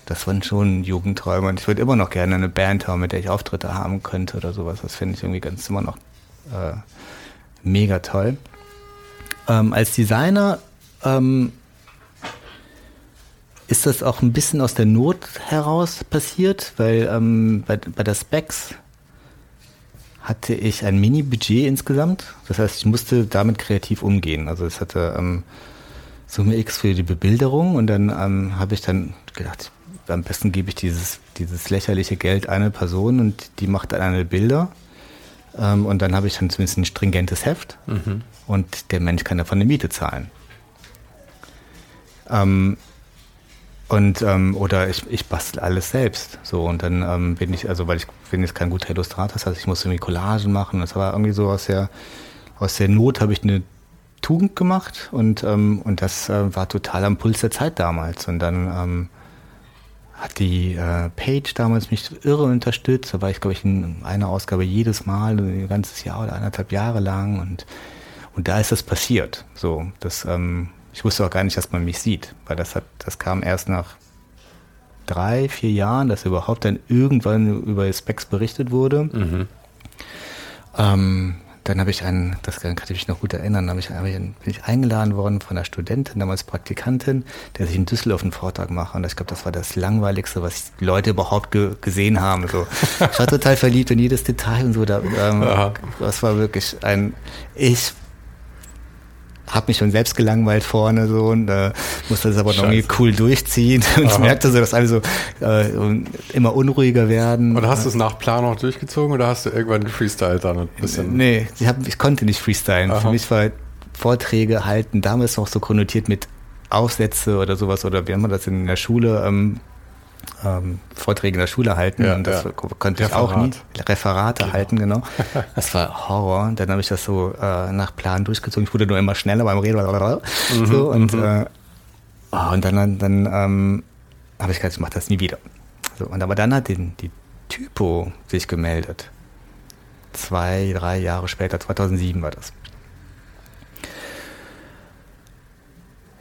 das waren schon Jugendträume und ich würde immer noch gerne eine Band haben, mit der ich Auftritte haben könnte oder sowas. Das finde ich irgendwie ganz immer noch äh, mega toll. Ähm, als Designer ähm, ist das auch ein bisschen aus der Not heraus passiert, weil ähm, bei, bei der Specs hatte ich ein Mini-Budget insgesamt. Das heißt, ich musste damit kreativ umgehen. Also es hatte ähm, Summe X für die Bebilderung und dann ähm, habe ich dann gedacht, am besten gebe ich dieses, dieses lächerliche Geld einer Person und die macht dann eine Bilder. Ähm, und dann habe ich dann zumindest ein stringentes Heft mhm. und der Mensch kann davon eine Miete zahlen. Ähm, und ähm, oder ich, ich bastel alles selbst. So und dann ähm, bin ich, also weil ich bin jetzt kein guter Illustrator, das heißt, ich musste irgendwie Collagen machen. Das war irgendwie so aus der aus der Not habe ich eine Tugend gemacht und ähm, und das äh, war total am Puls der Zeit damals. Und dann ähm, hat die äh, Page damals mich irre unterstützt. Da war ich, glaube ich, in einer Ausgabe jedes Mal, ein ganzes Jahr oder anderthalb Jahre lang. Und, und da ist das passiert. So, das, ähm, ich wusste auch gar nicht, dass man mich sieht, weil das hat, das kam erst nach drei, vier Jahren, dass überhaupt dann irgendwann über Specs berichtet wurde. Mhm. Ähm, dann habe ich einen, das kann ich mich noch gut erinnern, habe ich, hab ich, bin ich eingeladen worden von einer Studentin, damals Praktikantin, der sich in Düsseldorf einen Vortrag macht. Und ich glaube, das war das Langweiligste, was Leute überhaupt ge gesehen haben. So. Ich war total verliebt in jedes Detail und so. Da, ähm, das war wirklich ein, ich habe mich schon selbst gelangweilt vorne so und äh, musste das aber noch irgendwie cool durchziehen und ich merkte so, dass alle so äh, immer unruhiger werden. Und hast du es nach Plan auch durchgezogen oder hast du irgendwann gefreestylt dann ein bisschen? Nee, ich, hab, ich konnte nicht freestylen. Aha. Für mich war Vorträge halten damals noch so konnotiert mit Aufsätze oder sowas oder wie haben wir das in der Schule ähm, ähm, Vorträge in der Schule halten ja, und das ja. konnte ich auch nie. Referate genau. halten, genau. Das war Horror. Dann habe ich das so äh, nach Plan durchgezogen. Ich wurde nur immer schneller beim Reden. Mhm, so, und, mhm. äh, oh, und dann, dann ähm, habe ich gesagt, ich mache das nie wieder. So, und aber dann hat den, die Typo sich gemeldet. Zwei, drei Jahre später, 2007 war das.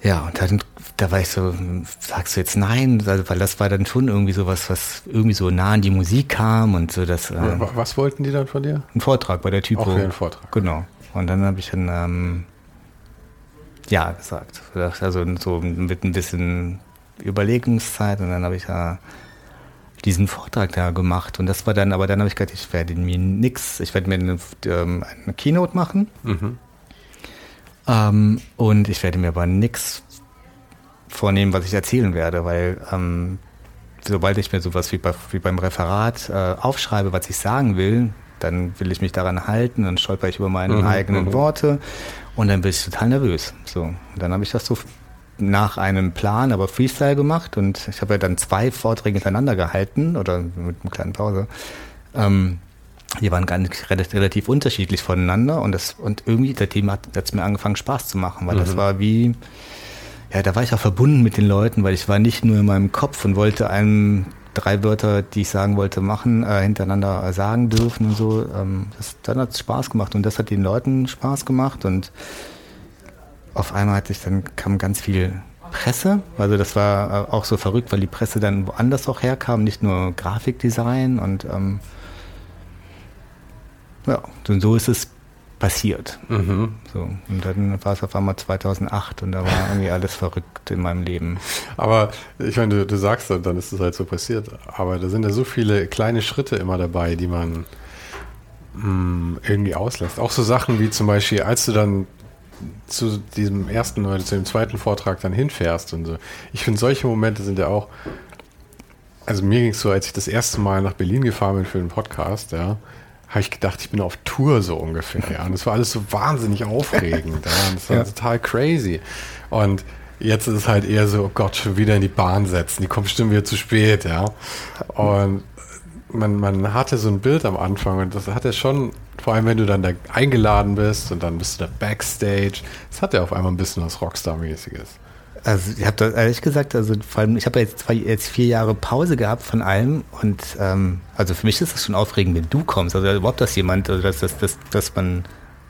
Ja, und dann, da war ich so, sagst du jetzt nein? Weil das war dann schon irgendwie sowas, was irgendwie so nah an die Musik kam und so das. Ähm, was wollten die dann von dir? Ein Vortrag bei der Typo. Auch für einen Vortrag. Genau. Und dann habe ich dann, ähm, Ja gesagt. Also so mit ein bisschen Überlegungszeit und dann habe ich ja diesen Vortrag da gemacht und das war dann, aber dann habe ich gedacht, ich werde mir nichts, ich werde mir eine, ähm, eine Keynote machen mhm. Ähm, und ich werde mir aber nichts vornehmen, was ich erzählen werde, weil ähm, sobald ich mir sowas wie, bei, wie beim Referat äh, aufschreibe, was ich sagen will, dann will ich mich daran halten, dann stolper ich über meine mhm, eigenen mhm. Worte und dann bin ich total nervös. So, und dann habe ich das so nach einem Plan, aber Freestyle gemacht und ich habe ja dann zwei Vorträge hintereinander gehalten oder mit einer kleinen Pause. Ähm, die waren ganz relativ unterschiedlich voneinander und das und irgendwie seitdem hat es mir angefangen Spaß zu machen, weil mhm. das war wie ja, da war ich auch verbunden mit den Leuten, weil ich war nicht nur in meinem Kopf und wollte einem drei Wörter, die ich sagen wollte, machen, äh, hintereinander sagen dürfen und so. Ähm, das, dann hat es Spaß gemacht und das hat den Leuten Spaß gemacht und auf einmal hat sich dann kam ganz viel Presse. Also das war äh, auch so verrückt, weil die Presse dann woanders auch herkam, nicht nur Grafikdesign und ähm, ja, und so ist es passiert. Mhm. So, und dann war es auf einmal 2008 und da war irgendwie alles verrückt in meinem Leben. Aber ich meine, du, du sagst dann, dann ist es halt so passiert. Aber da sind ja so viele kleine Schritte immer dabei, die man mh, hm, irgendwie auslässt. Auch so Sachen wie zum Beispiel, als du dann zu diesem ersten oder zu dem zweiten Vortrag dann hinfährst und so. Ich finde, solche Momente sind ja auch. Also mir ging es so, als ich das erste Mal nach Berlin gefahren bin für den Podcast, ja, habe ich gedacht, ich bin auf Tour so ungefähr. Ja. Und das war alles so wahnsinnig aufregend. Ja. Das war ja. total crazy. Und jetzt ist es halt eher so, oh Gott, schon wieder in die Bahn setzen. Die kommt bestimmt wieder zu spät, ja. Und man, man hatte so ein Bild am Anfang und das hat ja schon, vor allem wenn du dann da eingeladen bist und dann bist du da Backstage, das hat ja auf einmal ein bisschen was Rockstar-mäßiges. Also ich habe ehrlich gesagt, also vor allem, ich habe ja jetzt, jetzt vier Jahre Pause gehabt von allem und ähm, also für mich ist das schon aufregend, wenn du kommst. Also überhaupt, dass jemand, also dass, dass, dass, dass man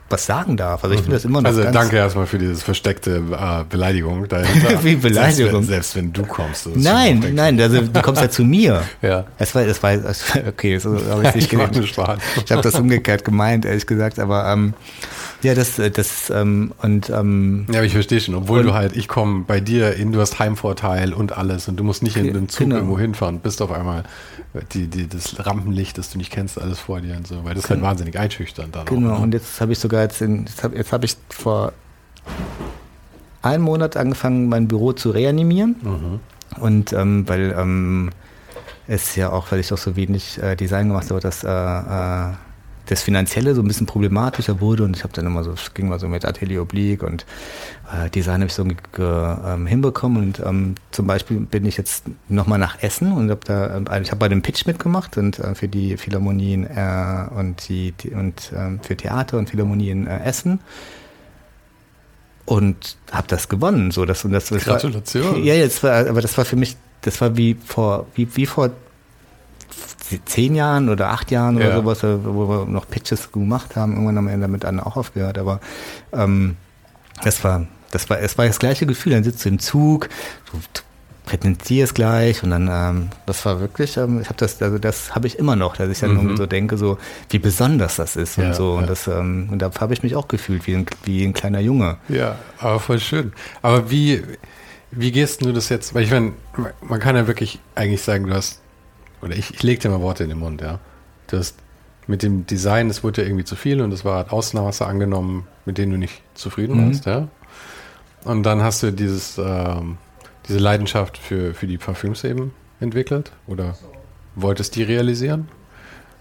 was sagen darf. Also ich finde das immer noch. Also danke erstmal für diese versteckte äh, Beleidigung dahinter. Wie Beleidigung? Selbst wenn, selbst wenn du kommst. Nein, nein, also du kommst ja zu mir. ja. Es war, es war, okay, so habe ich nicht gedacht. Ich habe das umgekehrt gemeint, ehrlich gesagt, aber ähm, ja, das, äh, das ähm, und ähm, ja, aber ich verstehe schon. Obwohl du halt, ich komme bei dir in, du hast Heimvorteil und alles und du musst nicht in den Zug genau. irgendwo hinfahren, bist auf einmal die, die, das Rampenlicht, das du nicht kennst, alles vor dir und so, weil das ist halt genau. wahnsinnig einschüchternd dann. Genau. Auch, ne? Und jetzt habe ich sogar jetzt, in, jetzt habe hab ich vor einem Monat angefangen, mein Büro zu reanimieren mhm. und ähm, weil ähm, es ja auch, weil ich auch so wenig äh, Design gemacht habe, dass äh, äh, das Finanzielle so ein bisschen problematischer wurde und ich habe dann immer so, es ging mal so mit Atelier Oblique und äh, Design habe ich so ähm, hinbekommen und ähm, zum Beispiel bin ich jetzt nochmal nach Essen und habe da, äh, ich habe bei dem Pitch mitgemacht und äh, für die Philharmonien äh, und die, die und ähm, für Theater und Philharmonien äh, Essen und habe das gewonnen. So, das, und das, das Gratulation. War, ja, jetzt war, aber das war für mich, das war wie vor, wie, wie vor zehn Jahren oder acht Jahren ja. oder sowas, äh, wo wir noch Pitches gemacht haben. Irgendwann haben wir damit dann auch aufgehört. Aber ähm, das war, das war, es war das gleiche Gefühl. Dann sitzt du im Zug, du, präsentierst gleich und dann, ähm, das war wirklich, ähm, ich habe das, also das habe ich immer noch, dass ich dann mhm. irgendwie so denke, so wie besonders das ist ja, und so. Und ja. das, ähm, und da habe ich mich auch gefühlt wie ein, wie ein kleiner Junge. Ja, aber voll schön. Aber wie, wie gehst du das jetzt? Weil ich meine, man kann ja wirklich eigentlich sagen, du hast oder ich, ich lege dir mal Worte in den Mund, ja. Du hast mit dem Design, das wurde ja irgendwie zu viel und das war Ausnahmse angenommen, mit denen du nicht zufrieden mhm. warst, ja. Und dann hast du dieses, ähm, diese Leidenschaft für, für die Parfüms eben entwickelt oder wolltest die realisieren?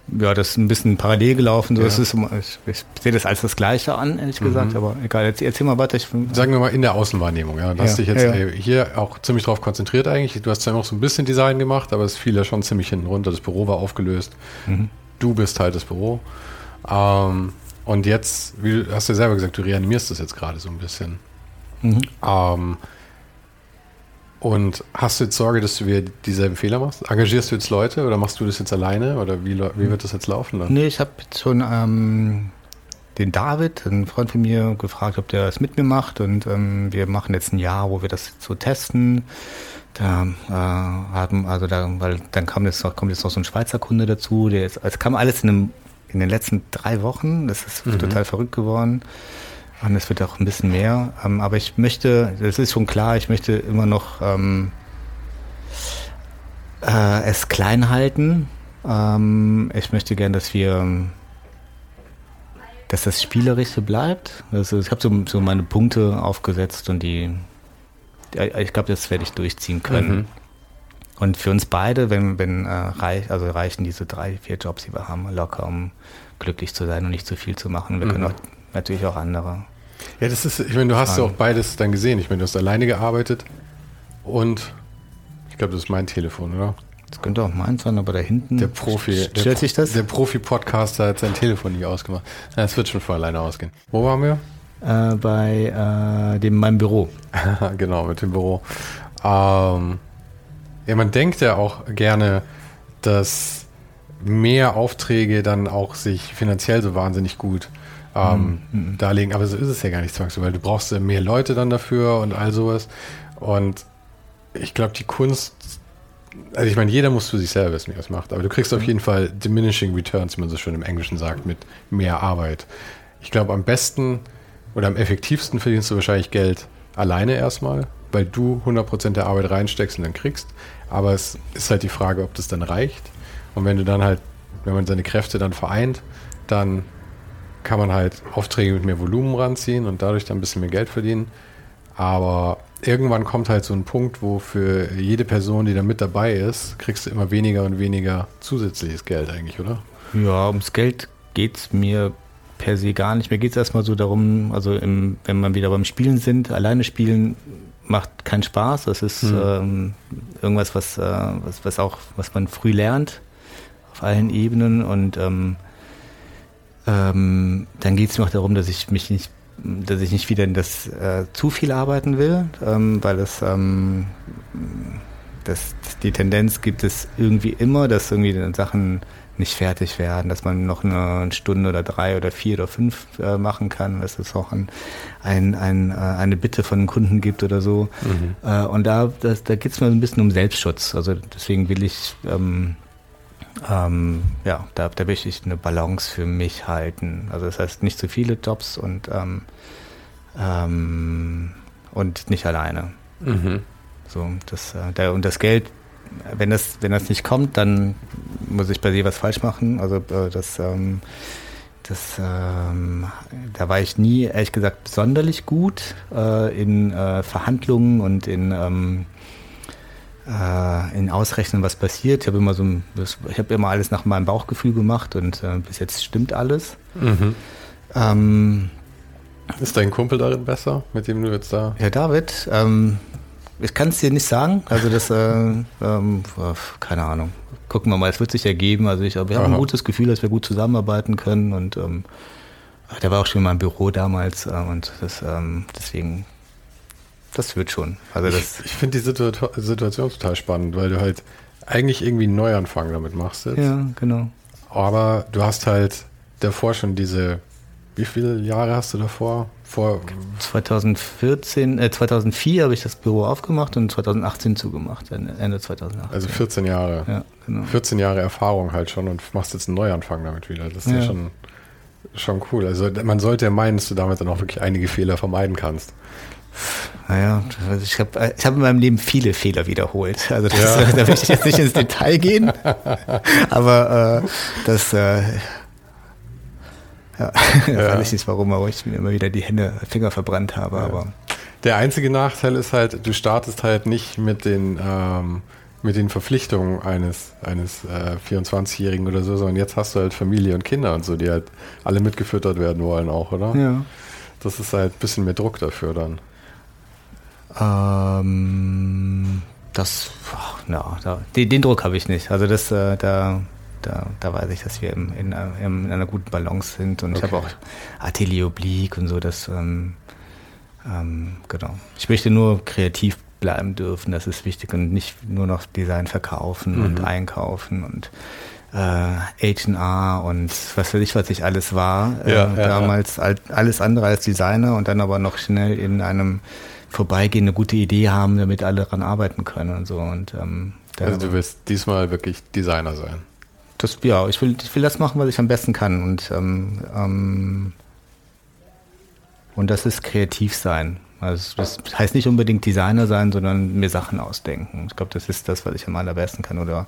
Ja, das ist ein bisschen parallel gelaufen. So ja. ist, ich, ich, sehe das als das Gleiche an, ehrlich mhm. gesagt, aber egal, erzähl, erzähl mal weiter. Ich, Sagen wir mal in der Außenwahrnehmung, ja. Du hast dich jetzt ja. hier auch ziemlich drauf konzentriert eigentlich. Du hast zwar noch so ein bisschen Design gemacht, aber es fiel ja schon ziemlich hinten runter. Das Büro war aufgelöst. Mhm. Du bist halt das Büro. Ähm, und jetzt, wie hast du ja selber gesagt, du reanimierst das jetzt gerade so ein bisschen. Mhm. Ähm, und hast du jetzt Sorge, dass du wieder dieselben Fehler machst? Engagierst du jetzt Leute oder machst du das jetzt alleine oder wie, wie wird das jetzt laufen? Dann? Nee, ich habe jetzt schon ähm, den David, einen Freund von mir, gefragt, ob der das mit mir macht und ähm, wir machen jetzt ein Jahr, wo wir das so testen. Da äh, haben, also da, weil dann kam jetzt noch, kommt jetzt noch so ein Schweizer Kunde dazu, der jetzt, es kam alles in, einem, in den letzten drei Wochen, das ist mhm. total verrückt geworden. Und es wird auch ein bisschen mehr. Ähm, aber ich möchte, das ist schon klar, ich möchte immer noch ähm, äh, es klein halten. Ähm, ich möchte gern, dass wir, dass das Spielerische bleibt. Also ich habe so, so meine Punkte aufgesetzt und die, ich glaube, das werde ich durchziehen können. Mhm. Und für uns beide, wenn, wenn äh, reich, also reichen diese drei, vier Jobs, die wir haben, locker, um glücklich zu sein und nicht zu viel zu machen. Wir mhm. können auch, natürlich auch andere. Ja, das ist, ich meine, du hast ja auch beides dann gesehen. Ich meine, du hast alleine gearbeitet und ich glaube, das ist mein Telefon, oder? Das könnte auch meins sein, aber da hinten. Der Profi. Stellt sich das? Der Profi-Podcaster hat sein Telefon nicht ausgemacht. Das wird schon von alleine ausgehen. Wo waren wir? Äh, bei äh, dem, meinem Büro. genau, mit dem Büro. Ähm, ja, man denkt ja auch gerne, dass mehr Aufträge dann auch sich finanziell so wahnsinnig gut ähm, mhm. darlegen. Aber so ist es ja gar nicht zwangsläufig, weil du brauchst ja mehr Leute dann dafür und all sowas. Und ich glaube, die Kunst, also ich meine, jeder muss für sich selber wissen, wie er es macht. Aber du kriegst auf mhm. jeden Fall diminishing returns, wie man so schön im Englischen sagt, mit mehr Arbeit. Ich glaube, am besten oder am effektivsten verdienst du wahrscheinlich Geld alleine erstmal, weil du 100% der Arbeit reinsteckst und dann kriegst. Aber es ist halt die Frage, ob das dann reicht. Und wenn du dann halt, wenn man seine Kräfte dann vereint, dann kann man halt Aufträge mit mehr Volumen ranziehen und dadurch dann ein bisschen mehr Geld verdienen. Aber irgendwann kommt halt so ein Punkt, wo für jede Person, die da mit dabei ist, kriegst du immer weniger und weniger zusätzliches Geld eigentlich, oder? Ja, ums Geld geht es mir per se gar nicht. Mir geht es erstmal so darum, also im, wenn man wieder beim Spielen sind, alleine spielen macht keinen Spaß. Das ist mhm. ähm, irgendwas, was, äh, was, was auch, was man früh lernt auf allen Ebenen und ähm, ähm, dann geht es mir auch darum, dass ich mich nicht, dass ich nicht wieder in das äh, zu viel arbeiten will, ähm, weil es ähm, das, die Tendenz gibt es irgendwie immer, dass irgendwie Sachen nicht fertig werden, dass man noch eine Stunde oder drei oder vier oder fünf äh, machen kann, dass es auch ein, ein, ein, äh, eine Bitte von einem Kunden gibt oder so. Mhm. Äh, und da, das, da geht es mir ein bisschen um Selbstschutz. Also deswegen will ich ähm, ähm, ja, da, da möchte ich eine Balance für mich halten. Also das heißt nicht zu viele Jobs und, ähm, ähm, und nicht alleine. Mhm. So, das, äh, der, und das Geld, wenn das, wenn das nicht kommt, dann muss ich bei dir was falsch machen. Also äh, das, ähm, das, ähm, da war ich nie, ehrlich gesagt, sonderlich gut äh, in äh, Verhandlungen und in ähm, äh, in Ausrechnen, was passiert. Ich habe immer so, ich habe immer alles nach meinem Bauchgefühl gemacht und äh, bis jetzt stimmt alles. Mhm. Ähm, ist dein Kumpel darin besser, mit dem du jetzt da? Ja, David. Ähm, ich kann es dir nicht sagen. Also das, äh, ähm, keine Ahnung. Gucken wir mal, es wird sich ergeben. Also ich, wir haben ein gutes Gefühl, dass wir gut zusammenarbeiten können und ähm, der war auch schon in meinem Büro damals äh, und das, ähm, deswegen das wird schon. Also das ich, ich finde die Situa Situation total spannend, weil du halt eigentlich irgendwie einen Neuanfang damit machst jetzt. Ja, genau. Aber du hast halt davor schon diese, wie viele Jahre hast du davor? Vor 2014, äh, 2004 habe ich das Büro aufgemacht und 2018 zugemacht, Ende 2018. Also 14 Jahre. Ja, genau. 14 Jahre Erfahrung halt schon und machst jetzt einen Neuanfang damit wieder. Das ist ja, ja schon, schon cool. Also man sollte ja meinen, dass du damit dann auch wirklich einige Fehler vermeiden kannst. Naja, ich habe ich hab in meinem Leben viele Fehler wiederholt. Also das, ja. da möchte ich jetzt nicht ins Detail gehen. Aber äh, das äh, ja, ja. weiß ich nicht, warum, aber ich mir immer wieder die Hände, Finger verbrannt habe. Ja. Aber der einzige Nachteil ist halt, du startest halt nicht mit den ähm, mit den Verpflichtungen eines, eines äh, 24-Jährigen oder so, sondern jetzt hast du halt Familie und Kinder und so, die halt alle mitgefüttert werden wollen auch, oder? Ja. Das ist halt ein bisschen mehr Druck dafür dann. Ähm, das, ja, da, den, den, Druck habe ich nicht. Also das, äh, da, da, da weiß ich, dass wir in, in, in einer guten Balance sind und okay. ich habe auch Atelier Oblique und so, das, ähm, ähm, genau. Ich möchte nur kreativ bleiben dürfen, das ist wichtig und nicht nur noch Design verkaufen mhm. und einkaufen und äh, H&R und was weiß ich, was ich alles war. Äh, ja, damals ja. alles andere als Designer und dann aber noch schnell in einem Vorbeigehen eine gute Idee haben, damit alle daran arbeiten können und so. Und, ähm, also du willst diesmal wirklich Designer sein? Das, ja, ich will, ich will das machen, was ich am besten kann. Und ähm, ähm, Und das ist kreativ sein. Also das heißt nicht unbedingt Designer sein, sondern mir Sachen ausdenken. Ich glaube, das ist das, was ich am allerbesten kann oder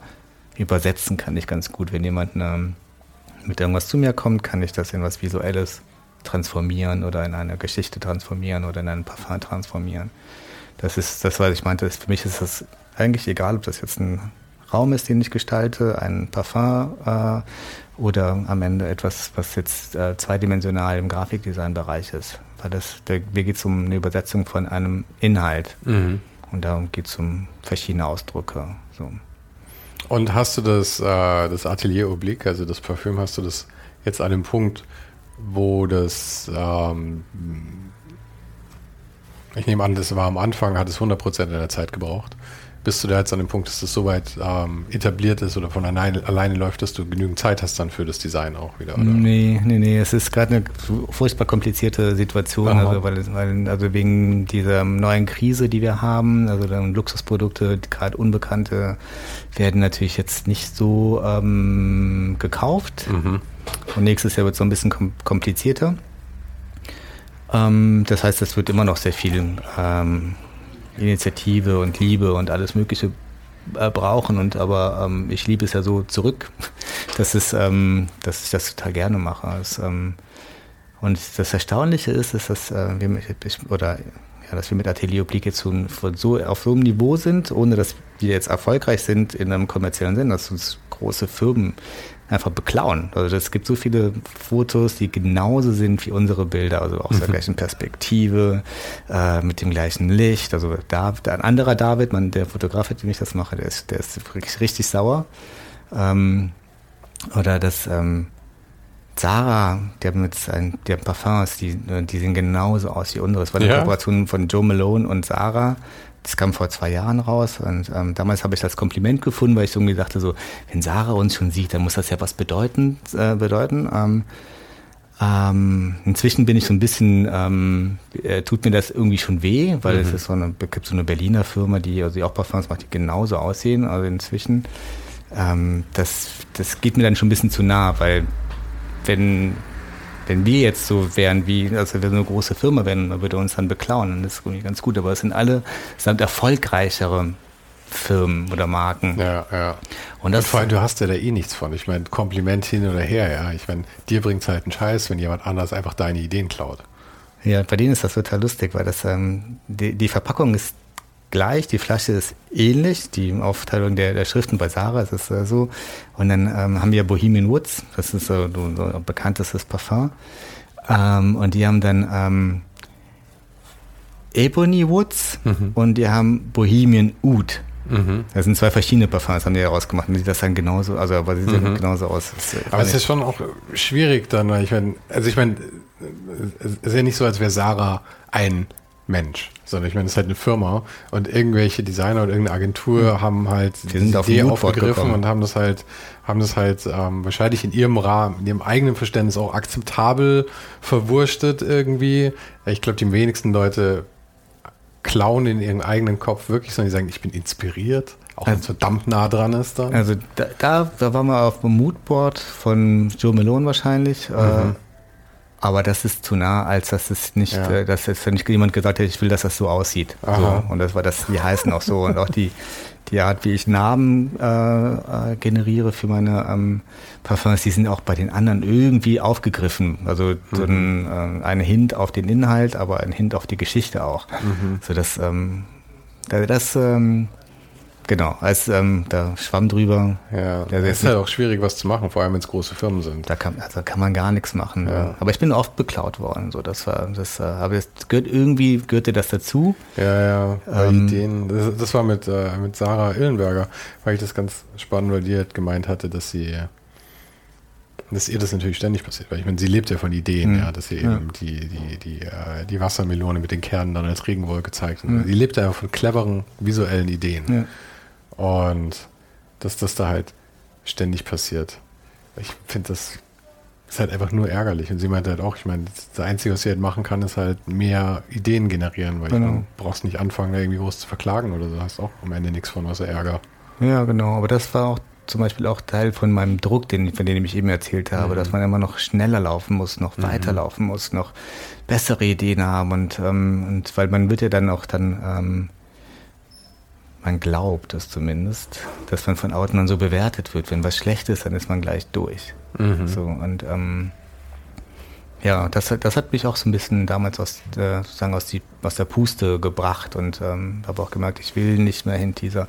übersetzen kann ich ganz gut. Wenn jemand ähm, mit irgendwas zu mir kommt, kann ich das in was Visuelles transformieren oder in eine Geschichte transformieren oder in einen Parfum transformieren. Das ist das, was ich meinte. Für mich ist das eigentlich egal, ob das jetzt ein Raum ist, den ich gestalte, ein Parfum äh, oder am Ende etwas, was jetzt äh, zweidimensional im Grafikdesign-Bereich ist. Weil das, da, mir geht es um eine Übersetzung von einem Inhalt. Mhm. Und darum geht es um verschiedene Ausdrücke. So. Und hast du das, äh, das Atelier Oblique, also das Parfüm, hast du das jetzt an dem Punkt, wo das, ähm, ich nehme an, das war am Anfang, hat es 100% der Zeit gebraucht bist du da jetzt an dem Punkt, dass das soweit ähm, etabliert ist oder von alleine, alleine läuft, dass du genügend Zeit hast dann für das Design auch wieder? Oder? Nee, nee, nee. Es ist gerade eine furchtbar komplizierte Situation, also, weil, weil, also wegen dieser neuen Krise, die wir haben, also dann Luxusprodukte, gerade Unbekannte, werden natürlich jetzt nicht so ähm, gekauft. Mhm. Und nächstes Jahr wird es so ein bisschen komplizierter. Ähm, das heißt, es wird immer noch sehr viel ähm, Initiative und Liebe und alles Mögliche äh, brauchen. Und aber ähm, ich liebe es ja so zurück, dass es, ähm, dass ich das total gerne mache. Es, ähm, und das Erstaunliche ist, ist dass äh, wir ich, oder ja, dass wir mit Atelier Oblique jetzt so auf so einem Niveau sind, ohne dass wir jetzt erfolgreich sind in einem kommerziellen Sinn, dass uns große Firmen einfach beklauen. Also es gibt so viele Fotos, die genauso sind wie unsere Bilder, also aus der mhm. gleichen Perspektive, äh, mit dem gleichen Licht. Also da, ein anderer David, man, der Fotograf, mit dem ich das mache, der ist, der ist richtig, richtig sauer. Ähm, oder das ähm, Zara, die haben jetzt ein, die haben Parfums, die, die sehen genauso aus wie unsere. Es war eine ja. Kooperation von Joe Malone und Zara. Das kam vor zwei Jahren raus und ähm, damals habe ich das Kompliment gefunden, weil ich irgendwie dachte, so, wenn Sarah uns schon sieht, dann muss das ja was bedeuten. Äh, bedeuten. Ähm, ähm, inzwischen bin ich so ein bisschen, ähm, äh, tut mir das irgendwie schon weh, weil mhm. es ist so eine, gibt so eine Berliner Firma, die, also die auch Parfums macht, die genauso aussehen. Also inzwischen, ähm, das, das geht mir dann schon ein bisschen zu nah, weil wenn wenn wir jetzt so wären wie, also wenn wir so eine große Firma wären, man würde uns dann beklauen, dann ist irgendwie ganz gut. Aber es sind alle, es sind erfolgreichere Firmen oder Marken. Ja, ja. Und, das, und vor allem, du hast ja da eh nichts von. Ich meine, Kompliment hin oder her, ja. Ich meine, dir bringt es halt einen Scheiß, wenn jemand anders einfach deine Ideen klaut. Ja, bei denen ist das total lustig, weil das ähm, die, die Verpackung ist gleich, die Flasche ist ähnlich, die Aufteilung der, der Schriften bei Sarah ist es äh, so. Und dann ähm, haben wir Bohemian Woods, das ist so, so ein bekanntestes Parfum. Ähm, und die haben dann ähm, Ebony Woods mhm. und die haben Bohemian Oud. Mhm. Das sind zwei verschiedene Parfums, haben die rausgemacht. Und sieht das dann genauso, also aber sie sehen mhm. genauso aus. aber es ist schon auch schwierig dann, weil ich meine, also ich meine, es ist ja nicht so, als wäre Sarah ein Mensch, sondern ich meine, es ist halt eine Firma und irgendwelche Designer oder irgendeine Agentur mhm. haben halt die, die Idee aufgegriffen und haben das halt, haben das halt ähm, wahrscheinlich in ihrem Rahmen, in ihrem eigenen Verständnis auch akzeptabel verwurstet irgendwie. Ich glaube, die wenigsten Leute klauen in ihrem eigenen Kopf wirklich, sondern die sagen, ich bin inspiriert, auch wenn es verdammt nah dran ist dann. Also da, da, da waren wir auf dem Moodboard von Joe Malone wahrscheinlich. Mhm. Äh, aber das ist zu nah, als dass es nicht, ja. äh, dass jetzt nicht jemand gesagt hätte, ich will, dass das so aussieht. So. Und das war das, die heißen auch so. Und auch die, die Art, wie ich Namen äh, äh, generiere für meine ähm, Parfums, die sind auch bei den anderen irgendwie aufgegriffen. Also so ein, mhm. äh, ein Hint auf den Inhalt, aber ein Hint auf die Geschichte auch. Mhm. So dass ähm, das ähm, Genau, als ähm, da schwamm drüber. Ja, das ist halt auch schwierig, was zu machen, vor allem wenn es große Firmen sind. Da kann, also kann man gar nichts machen. Ja. Aber ich bin oft beklaut worden, so das war, das, äh, aber das gehört irgendwie gehörte das dazu. Ja, ja, ähm, Ideen. Das, das, war mit äh, mit Sarah Illenberger, weil ich das ganz spannend, weil die halt gemeint hatte, dass sie dass ihr das natürlich ständig passiert, weil ich meine, sie lebt ja von Ideen, mhm. ja, dass sie eben die, die, die, äh, die Wassermelone mit den Kernen dann als Regenwolke zeigt. Mhm. Sie lebt ja von cleveren visuellen Ideen. Ja. Und dass das da halt ständig passiert. Ich finde, das ist halt einfach nur ärgerlich. Und sie meinte halt auch, ich meine, das Einzige, was sie halt machen kann, ist halt mehr Ideen generieren, weil genau. du brauchst nicht anfangen, da irgendwie groß zu verklagen oder so. Hast auch am Ende nichts von, was Ärger. Ja, genau. Aber das war auch zum Beispiel auch Teil von meinem Druck, den, von dem ich eben erzählt habe, mhm. dass man immer noch schneller laufen muss, noch mhm. weiter laufen muss, noch bessere Ideen haben und, ähm, und weil man wird ja dann auch dann, ähm, man glaubt es zumindest, dass man von außen dann so bewertet wird. Wenn was schlecht ist, dann ist man gleich durch. Mhm. So und ähm, ja, das, das hat mich auch so ein bisschen damals aus, äh, sozusagen aus, die, aus der Puste gebracht und ähm, habe auch gemerkt, ich will nicht mehr hinter dieser,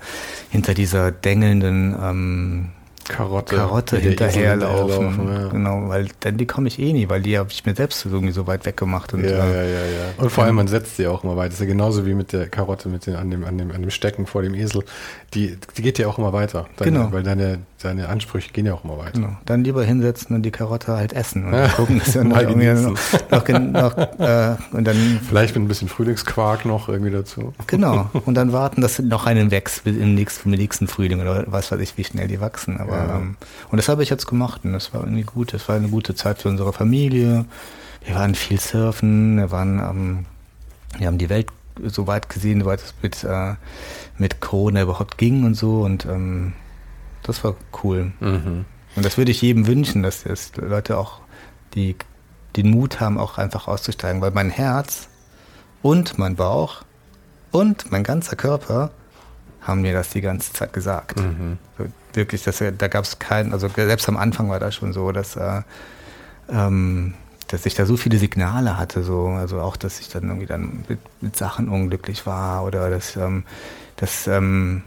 hinter dieser dengelnden ähm, Karotte, Karotte hinterherlaufen. Ja. Genau, weil dann die komme ich eh nie, weil die habe ich mir selbst irgendwie so weit weggemacht. Und, ja, äh, ja, ja, ja. Und vor allem, man setzt sie auch immer weiter. Das ist ja genauso wie mit der Karotte mit den, an, dem, an, dem, an dem Stecken vor dem Esel. Die, die geht ja auch immer weiter. Deine, genau. Weil deine, deine Ansprüche gehen ja auch immer weiter. Genau. Dann lieber hinsetzen und die Karotte halt essen und ja. gucken, dass irgendwie noch, noch, noch äh, und dann Vielleicht mit ein bisschen Frühlingsquark noch irgendwie dazu. Genau. Und dann warten, dass noch einen wächst im nächsten, im nächsten Frühling oder was weiß ich, wie schnell die wachsen. Aber ja. ähm, und das habe ich jetzt gemacht und das war irgendwie gut. Das war eine gute Zeit für unsere Familie. Wir waren viel surfen, wir waren ähm, wir haben die Welt so weit gesehen, soweit es mit, äh, mit Corona überhaupt ging und so. Und ähm, das war cool. Mhm. Und das würde ich jedem wünschen, dass, dass Leute auch die, den Mut haben, auch einfach auszusteigen, weil mein Herz und mein Bauch und mein ganzer Körper haben mir das die ganze Zeit gesagt. Mhm. So, wirklich, dass, da gab es keinen, also selbst am Anfang war das schon so, dass, äh, ähm, dass ich da so viele Signale hatte, so, also auch, dass ich dann irgendwie dann mit, mit Sachen unglücklich war oder dass, ähm, dass, ähm,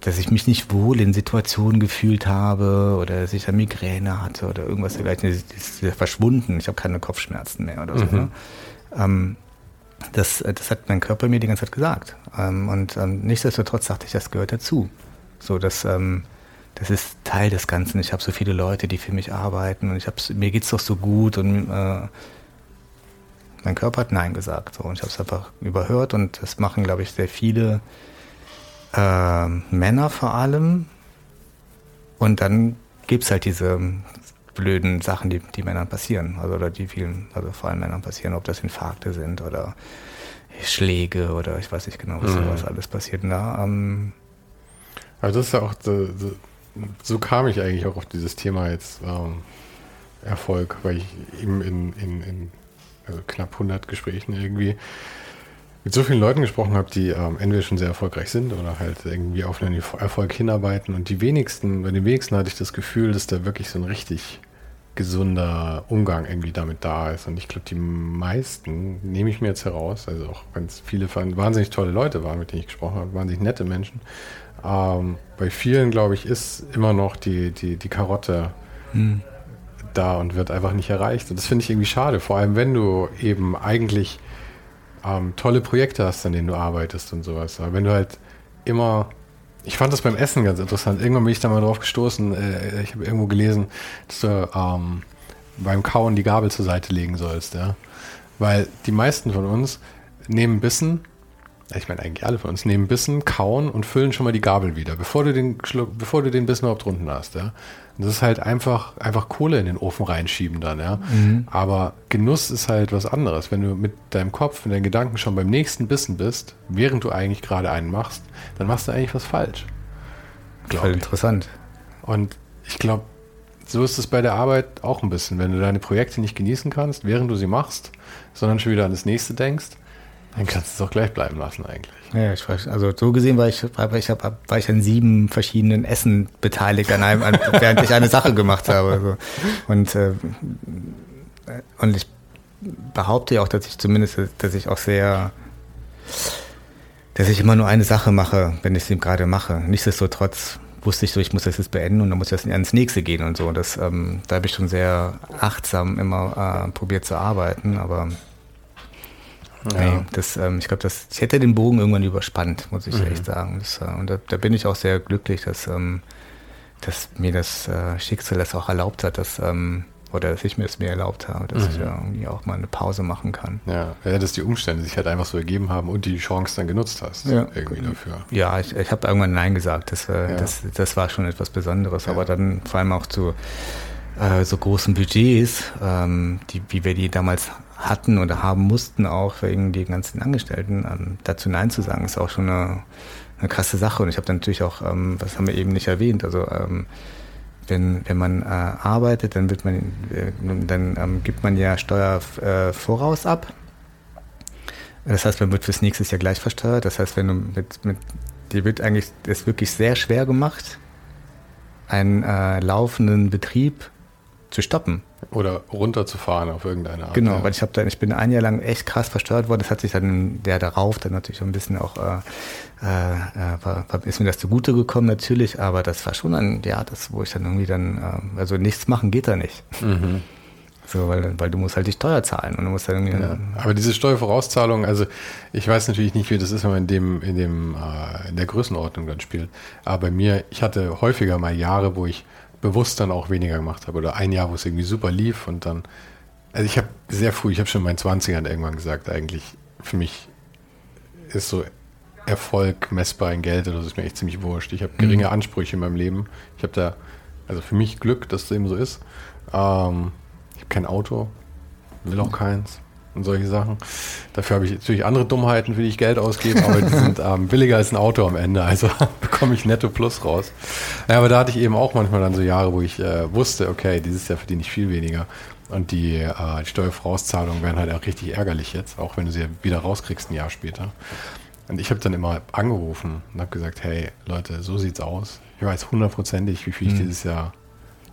dass ich mich nicht wohl in Situationen gefühlt habe oder dass ich da Migräne hatte oder irgendwas dergleichen. Das ist verschwunden. Ich habe keine Kopfschmerzen mehr oder so. Mhm. Ne? Das, das hat mein Körper mir die ganze Zeit gesagt. Ähm, und ähm, nichtsdestotrotz dachte ich, das gehört dazu. So, das, ähm, das ist Teil des Ganzen. Ich habe so viele Leute, die für mich arbeiten und ich hab's, mir geht's doch so gut und äh, mein Körper hat Nein gesagt. So, und ich habe es einfach überhört und das machen, glaube ich, sehr viele äh, Männer vor allem. Und dann gibt es halt diese blöden Sachen, die, die Männern passieren. Also oder die vielen, also vor allem Männern passieren, ob das Infarkte sind oder Schläge oder ich weiß nicht genau, was, mhm. was alles passiert. Na, ähm, also das ist ja auch, so, so, kam ich eigentlich auch auf dieses Thema jetzt ähm, Erfolg, weil ich eben in, in, in also knapp 100 Gesprächen irgendwie mit so vielen Leuten gesprochen habe, die ähm, entweder schon sehr erfolgreich sind oder halt irgendwie auf einen Erfolg hinarbeiten. Und die wenigsten, bei den wenigsten hatte ich das Gefühl, dass da wirklich so ein richtig gesunder Umgang irgendwie damit da ist. Und ich glaube, die meisten nehme ich mir jetzt heraus, also auch wenn es viele wahnsinnig tolle Leute waren, mit denen ich gesprochen habe, wahnsinnig nette Menschen, ähm, bei vielen, glaube ich, ist immer noch die, die, die Karotte hm. da und wird einfach nicht erreicht. Und das finde ich irgendwie schade, vor allem wenn du eben eigentlich ähm, tolle Projekte hast, an denen du arbeitest und sowas. Aber wenn du halt immer ich fand das beim Essen ganz interessant. Irgendwann bin ich da mal drauf gestoßen. Äh, ich habe irgendwo gelesen, dass du ähm, beim Kauen die Gabel zur Seite legen sollst, ja. Weil die meisten von uns nehmen Bissen ich meine eigentlich alle von uns, nehmen Bissen, kauen und füllen schon mal die Gabel wieder, bevor du den, Schluck, bevor du den Bissen überhaupt unten hast. Ja? Und das ist halt einfach, einfach Kohle in den Ofen reinschieben dann. Ja? Mhm. Aber Genuss ist halt was anderes. Wenn du mit deinem Kopf und deinen Gedanken schon beim nächsten Bissen bist, während du eigentlich gerade einen machst, dann machst du eigentlich was falsch. Voll interessant. Und ich glaube, so ist es bei der Arbeit auch ein bisschen. Wenn du deine Projekte nicht genießen kannst, während du sie machst, sondern schon wieder an das nächste denkst, dann kannst du es auch gleich bleiben lassen eigentlich. Ja, ich weiß. Also so gesehen war ich, war ich, war ich an sieben verschiedenen Essen beteiligt, an einem, an, während ich eine Sache gemacht habe. Also. Und, äh, und ich behaupte ja auch, dass ich zumindest, dass ich auch sehr, dass ich immer nur eine Sache mache, wenn ich sie gerade mache. Nichtsdestotrotz wusste ich so, ich muss das jetzt beenden und dann muss ich jetzt ans nächste gehen und so. Das, ähm, da habe ich schon sehr achtsam immer äh, probiert zu arbeiten, aber. Nee, das, ähm, ich glaube, das, ich hätte den Bogen irgendwann überspannt, muss ich mhm. echt sagen. Das, äh, und da, da, bin ich auch sehr glücklich, dass, ähm, dass mir das äh, Schicksal das auch erlaubt hat, dass, ähm, oder dass ich mir es mir erlaubt habe, dass mhm. ich ja irgendwie auch mal eine Pause machen kann. Ja, ja, dass die Umstände sich halt einfach so ergeben haben und die Chance dann genutzt hast. Ja. Irgendwie dafür. Ja, ich, ich habe irgendwann Nein gesagt. Das, äh, ja. das, das war schon etwas Besonderes. Ja. Aber dann vor allem auch zu äh, so großen Budgets, ähm, die, wie wir die damals hatten oder haben mussten, auch wegen die ganzen Angestellten, ähm, dazu Nein zu sagen, ist auch schon eine, eine krasse Sache. Und ich habe natürlich auch, ähm, was haben wir eben nicht erwähnt, also ähm, wenn, wenn man äh, arbeitet, dann wird man, äh, dann ähm, gibt man ja Steuer äh, voraus ab. Das heißt, man wird fürs nächste Jahr gleich versteuert. Das heißt, wenn du mit, mit dir wird eigentlich es wirklich sehr schwer gemacht, einen äh, laufenden Betrieb zu stoppen. Oder runterzufahren auf irgendeine Art. Genau, ja. weil ich habe dann, ich bin ein Jahr lang echt krass versteuert worden. Das hat sich dann der darauf dann natürlich ein bisschen auch äh, äh, äh, war, ist mir das zugute gekommen natürlich, aber das war schon ein, ja, das, wo ich dann irgendwie dann, äh, also nichts machen geht da nicht. Mhm. So, weil, weil du musst halt die Steuer zahlen und du musst dann irgendwie. Ja, aber diese Steuervorauszahlung, also ich weiß natürlich nicht, wie das ist, wenn man in dem, in dem, äh, in der Größenordnung dann spielt. Aber bei mir, ich hatte häufiger mal Jahre, wo ich bewusst dann auch weniger gemacht habe. Oder ein Jahr, wo es irgendwie super lief und dann. Also ich habe sehr früh, ich habe schon in meinen 20ern irgendwann gesagt, eigentlich für mich ist so Erfolg messbar in Geld oder das ist mir echt ziemlich wurscht. Ich habe geringe mhm. Ansprüche in meinem Leben. Ich habe da, also für mich Glück, dass es eben so ist. Ähm, ich habe kein Auto, will auch keins und solche Sachen. Dafür habe ich natürlich andere Dummheiten, für die ich Geld ausgebe, aber die sind ähm, billiger als ein Auto am Ende, also bekomme ich netto plus raus. Ja, aber da hatte ich eben auch manchmal dann so Jahre, wo ich äh, wusste, okay, dieses Jahr verdiene ich viel weniger. Und die, äh, die Steuervorauszahlungen werden halt auch richtig ärgerlich jetzt, auch wenn du sie wieder rauskriegst ein Jahr später. Und ich habe dann immer angerufen und habe gesagt, hey Leute, so sieht's aus. Ich weiß hundertprozentig, wie viel ich mhm. dieses Jahr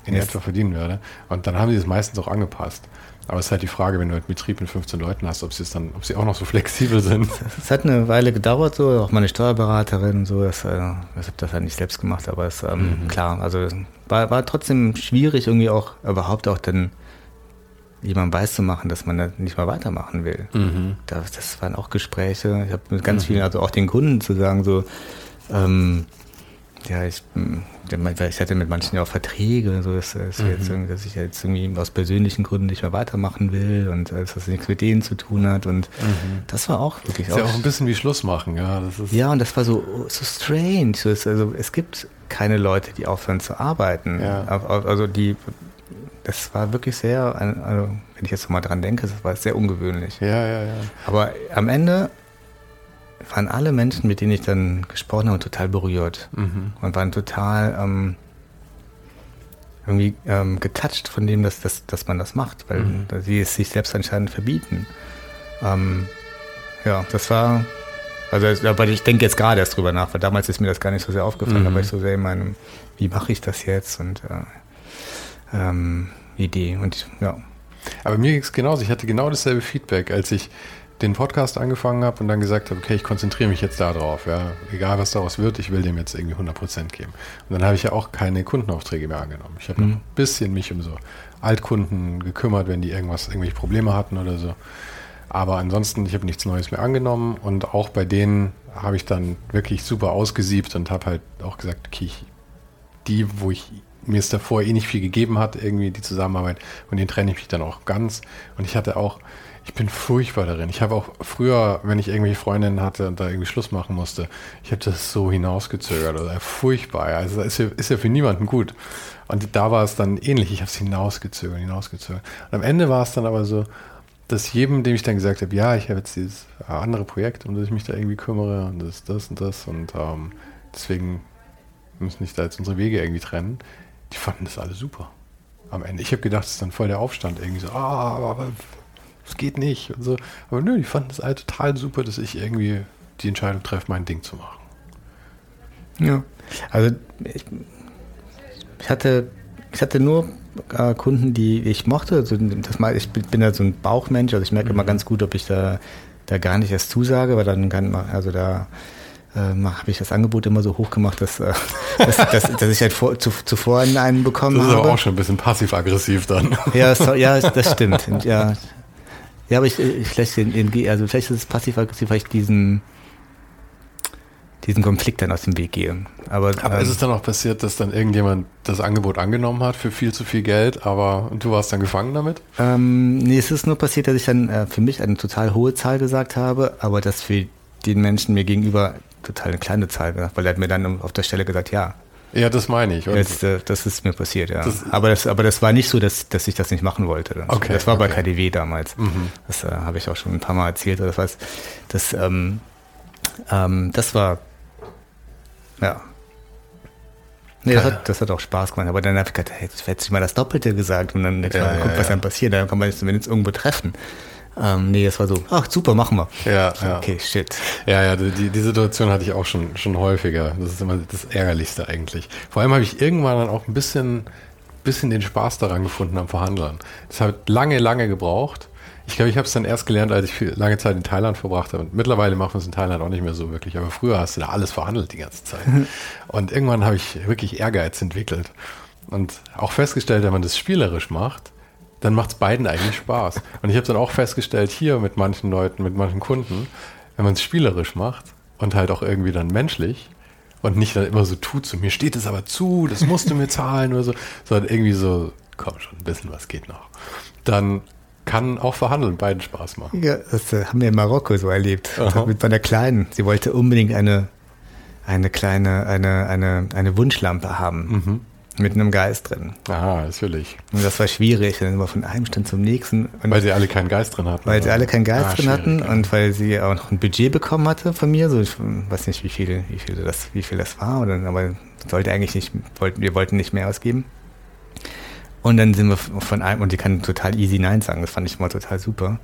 in yes. etwa verdienen werde. Und dann haben sie es meistens auch angepasst. Aber es ist halt die Frage, wenn du einen Betrieb mit 15 Leuten hast, ob sie es dann, ob sie auch noch so flexibel sind. Es hat eine Weile gedauert, so auch meine Steuerberaterin, so das, äh, ich habe das halt nicht selbst gemacht, aber es ähm, mhm. klar, also war, war trotzdem schwierig irgendwie auch überhaupt auch dann jemandem weiß zu machen, dass man da nicht mal weitermachen will. Mhm. Das, das, waren auch Gespräche. Ich habe mit ganz mhm. vielen, also auch den Kunden zu sagen, so, ähm, ja, ich, ich hatte mit manchen ja auch Verträge, so dass, dass, mhm. jetzt, dass ich jetzt irgendwie aus persönlichen Gründen nicht mehr weitermachen will und dass das nichts mit denen zu tun hat. Und mhm. das war auch wirklich ist auch. ja auch ein bisschen wie Schluss machen, ja. Das ist ja, und das war so, so strange. Also es gibt keine Leute, die aufhören zu arbeiten. Ja. Also die das war wirklich sehr, also wenn ich jetzt mal dran denke, das war sehr ungewöhnlich. Ja, ja, ja. Aber am Ende waren alle Menschen, mit denen ich dann gesprochen habe, total berührt mhm. und waren total ähm, irgendwie ähm, getoucht von dem, dass, dass, dass man das macht, weil mhm. sie es sich selbst anscheinend verbieten. Ähm, ja, das war, also aber ich denke jetzt gerade erst drüber nach, weil damals ist mir das gar nicht so sehr aufgefallen, mhm. aber ich so sehr in meinem, wie mache ich das jetzt und äh, ähm, Idee. Und ja. Aber mir ging es genauso. Ich hatte genau dasselbe Feedback, als ich den Podcast angefangen habe und dann gesagt habe, okay, ich konzentriere mich jetzt darauf. Ja. Egal, was daraus wird, ich will dem jetzt irgendwie 100% geben. Und dann habe ich ja auch keine Kundenaufträge mehr angenommen. Ich habe mhm. noch ein bisschen mich um so Altkunden gekümmert, wenn die irgendwas, irgendwelche Probleme hatten oder so. Aber ansonsten, ich habe nichts Neues mehr angenommen und auch bei denen habe ich dann wirklich super ausgesiebt und habe halt auch gesagt, okay, ich, die, wo ich mir es davor eh nicht viel gegeben hat, irgendwie die Zusammenarbeit. Und den trenne ich mich dann auch ganz. Und ich hatte auch, ich bin furchtbar darin. Ich habe auch früher, wenn ich irgendwelche Freundinnen hatte und da irgendwie Schluss machen musste, ich habe das so hinausgezögert. Also furchtbar. Also ist ja, ist ja für niemanden gut. Und da war es dann ähnlich. Ich habe es hinausgezögert, hinausgezögert. Und am Ende war es dann aber so, dass jedem, dem ich dann gesagt habe, ja, ich habe jetzt dieses andere Projekt, um das ich mich da irgendwie kümmere und das, das und das und ähm, deswegen müssen nicht da jetzt unsere Wege irgendwie trennen die fanden das alle super am Ende. Ich habe gedacht, es ist dann voll der Aufstand irgendwie so, ah, aber es geht nicht und so. Aber nö, die fanden das alle total super, dass ich irgendwie die Entscheidung treffe, mein Ding zu machen. Ja, also ich, ich hatte, ich hatte nur äh, Kunden, die ich mochte. Also das mal, ich bin, da so ein Bauchmensch, also ich merke mhm. immer ganz gut, ob ich da, da gar nicht erst zusage, weil dann kann man, also da ähm, habe ich das Angebot immer so hoch gemacht, dass, äh, dass, dass, dass ich halt vor, zu, zuvor einen bekommen habe. Das ist habe. aber auch schon ein bisschen passiv-aggressiv dann. Ja, das, ja, das stimmt. Ja, ja aber ich, ich vielleicht, also vielleicht ist es passiv-aggressiv, weil ich diesen, diesen Konflikt dann aus dem Weg gehe. Aber, aber ähm, ist es dann auch passiert, dass dann irgendjemand das Angebot angenommen hat für viel zu viel Geld, aber und du warst dann gefangen damit? Ähm, nee, es ist nur passiert, dass ich dann äh, für mich eine total hohe Zahl gesagt habe, aber dass für den Menschen mir gegenüber total eine kleine Zahl gesagt, weil er hat mir dann auf der Stelle gesagt, ja, Ja, das meine ich. Jetzt, äh, das ist mir passiert, ja. Das, aber, das, aber das war nicht so, dass, dass ich das nicht machen wollte. Okay, das war okay. bei KDW damals. Mhm. Das äh, habe ich auch schon ein paar Mal erzählt. Das heißt, das, ähm, ähm, das war, ja. Nee, das hat, das hat auch Spaß gemacht. Aber dann habe ich gedacht, hey, jetzt hätte ich mal das Doppelte gesagt und dann ja, mal geguckt, ja, was dann passiert. Dann kann man zumindest irgendwo treffen. Ähm, nee, es war so, ach super, machen wir. Ja, so, ja. Okay, shit. Ja, ja, die, die Situation hatte ich auch schon, schon häufiger. Das ist immer das Ärgerlichste eigentlich. Vor allem habe ich irgendwann dann auch ein bisschen, bisschen den Spaß daran gefunden am Verhandeln. Das hat lange, lange gebraucht. Ich glaube, ich habe es dann erst gelernt, als ich viel, lange Zeit in Thailand verbracht habe. Und mittlerweile machen wir es in Thailand auch nicht mehr so wirklich. Aber früher hast du da alles verhandelt die ganze Zeit. Und irgendwann habe ich wirklich Ehrgeiz entwickelt. Und auch festgestellt, wenn man das spielerisch macht, dann macht es beiden eigentlich Spaß. Und ich habe dann auch festgestellt, hier mit manchen Leuten, mit manchen Kunden, wenn man es spielerisch macht und halt auch irgendwie dann menschlich und nicht dann immer so tut, so mir steht es aber zu, das musst du mir zahlen oder so, sondern irgendwie so, komm schon, ein bisschen was geht noch. Dann kann auch verhandeln beiden Spaß machen. Ja, das äh, haben wir in Marokko so erlebt. Mit meiner Kleinen. Sie wollte unbedingt eine, eine kleine, eine, eine, eine Wunschlampe haben. Mhm. Mit einem Geist drin. Aha, natürlich. Und das war schwierig, dann immer von einem Stand zum nächsten. Und weil sie alle keinen Geist drin hatten. Weil oder? sie alle keinen Geist ah, drin hatten ja. und weil sie auch noch ein Budget bekommen hatte von mir. So, ich weiß nicht, wie viel, wie viel das, wie viel das war, oder, aber sollte eigentlich nicht, wollten, wir wollten nicht mehr ausgeben. Und dann sind wir von einem, und die kann total easy Nein sagen, das fand ich immer total super.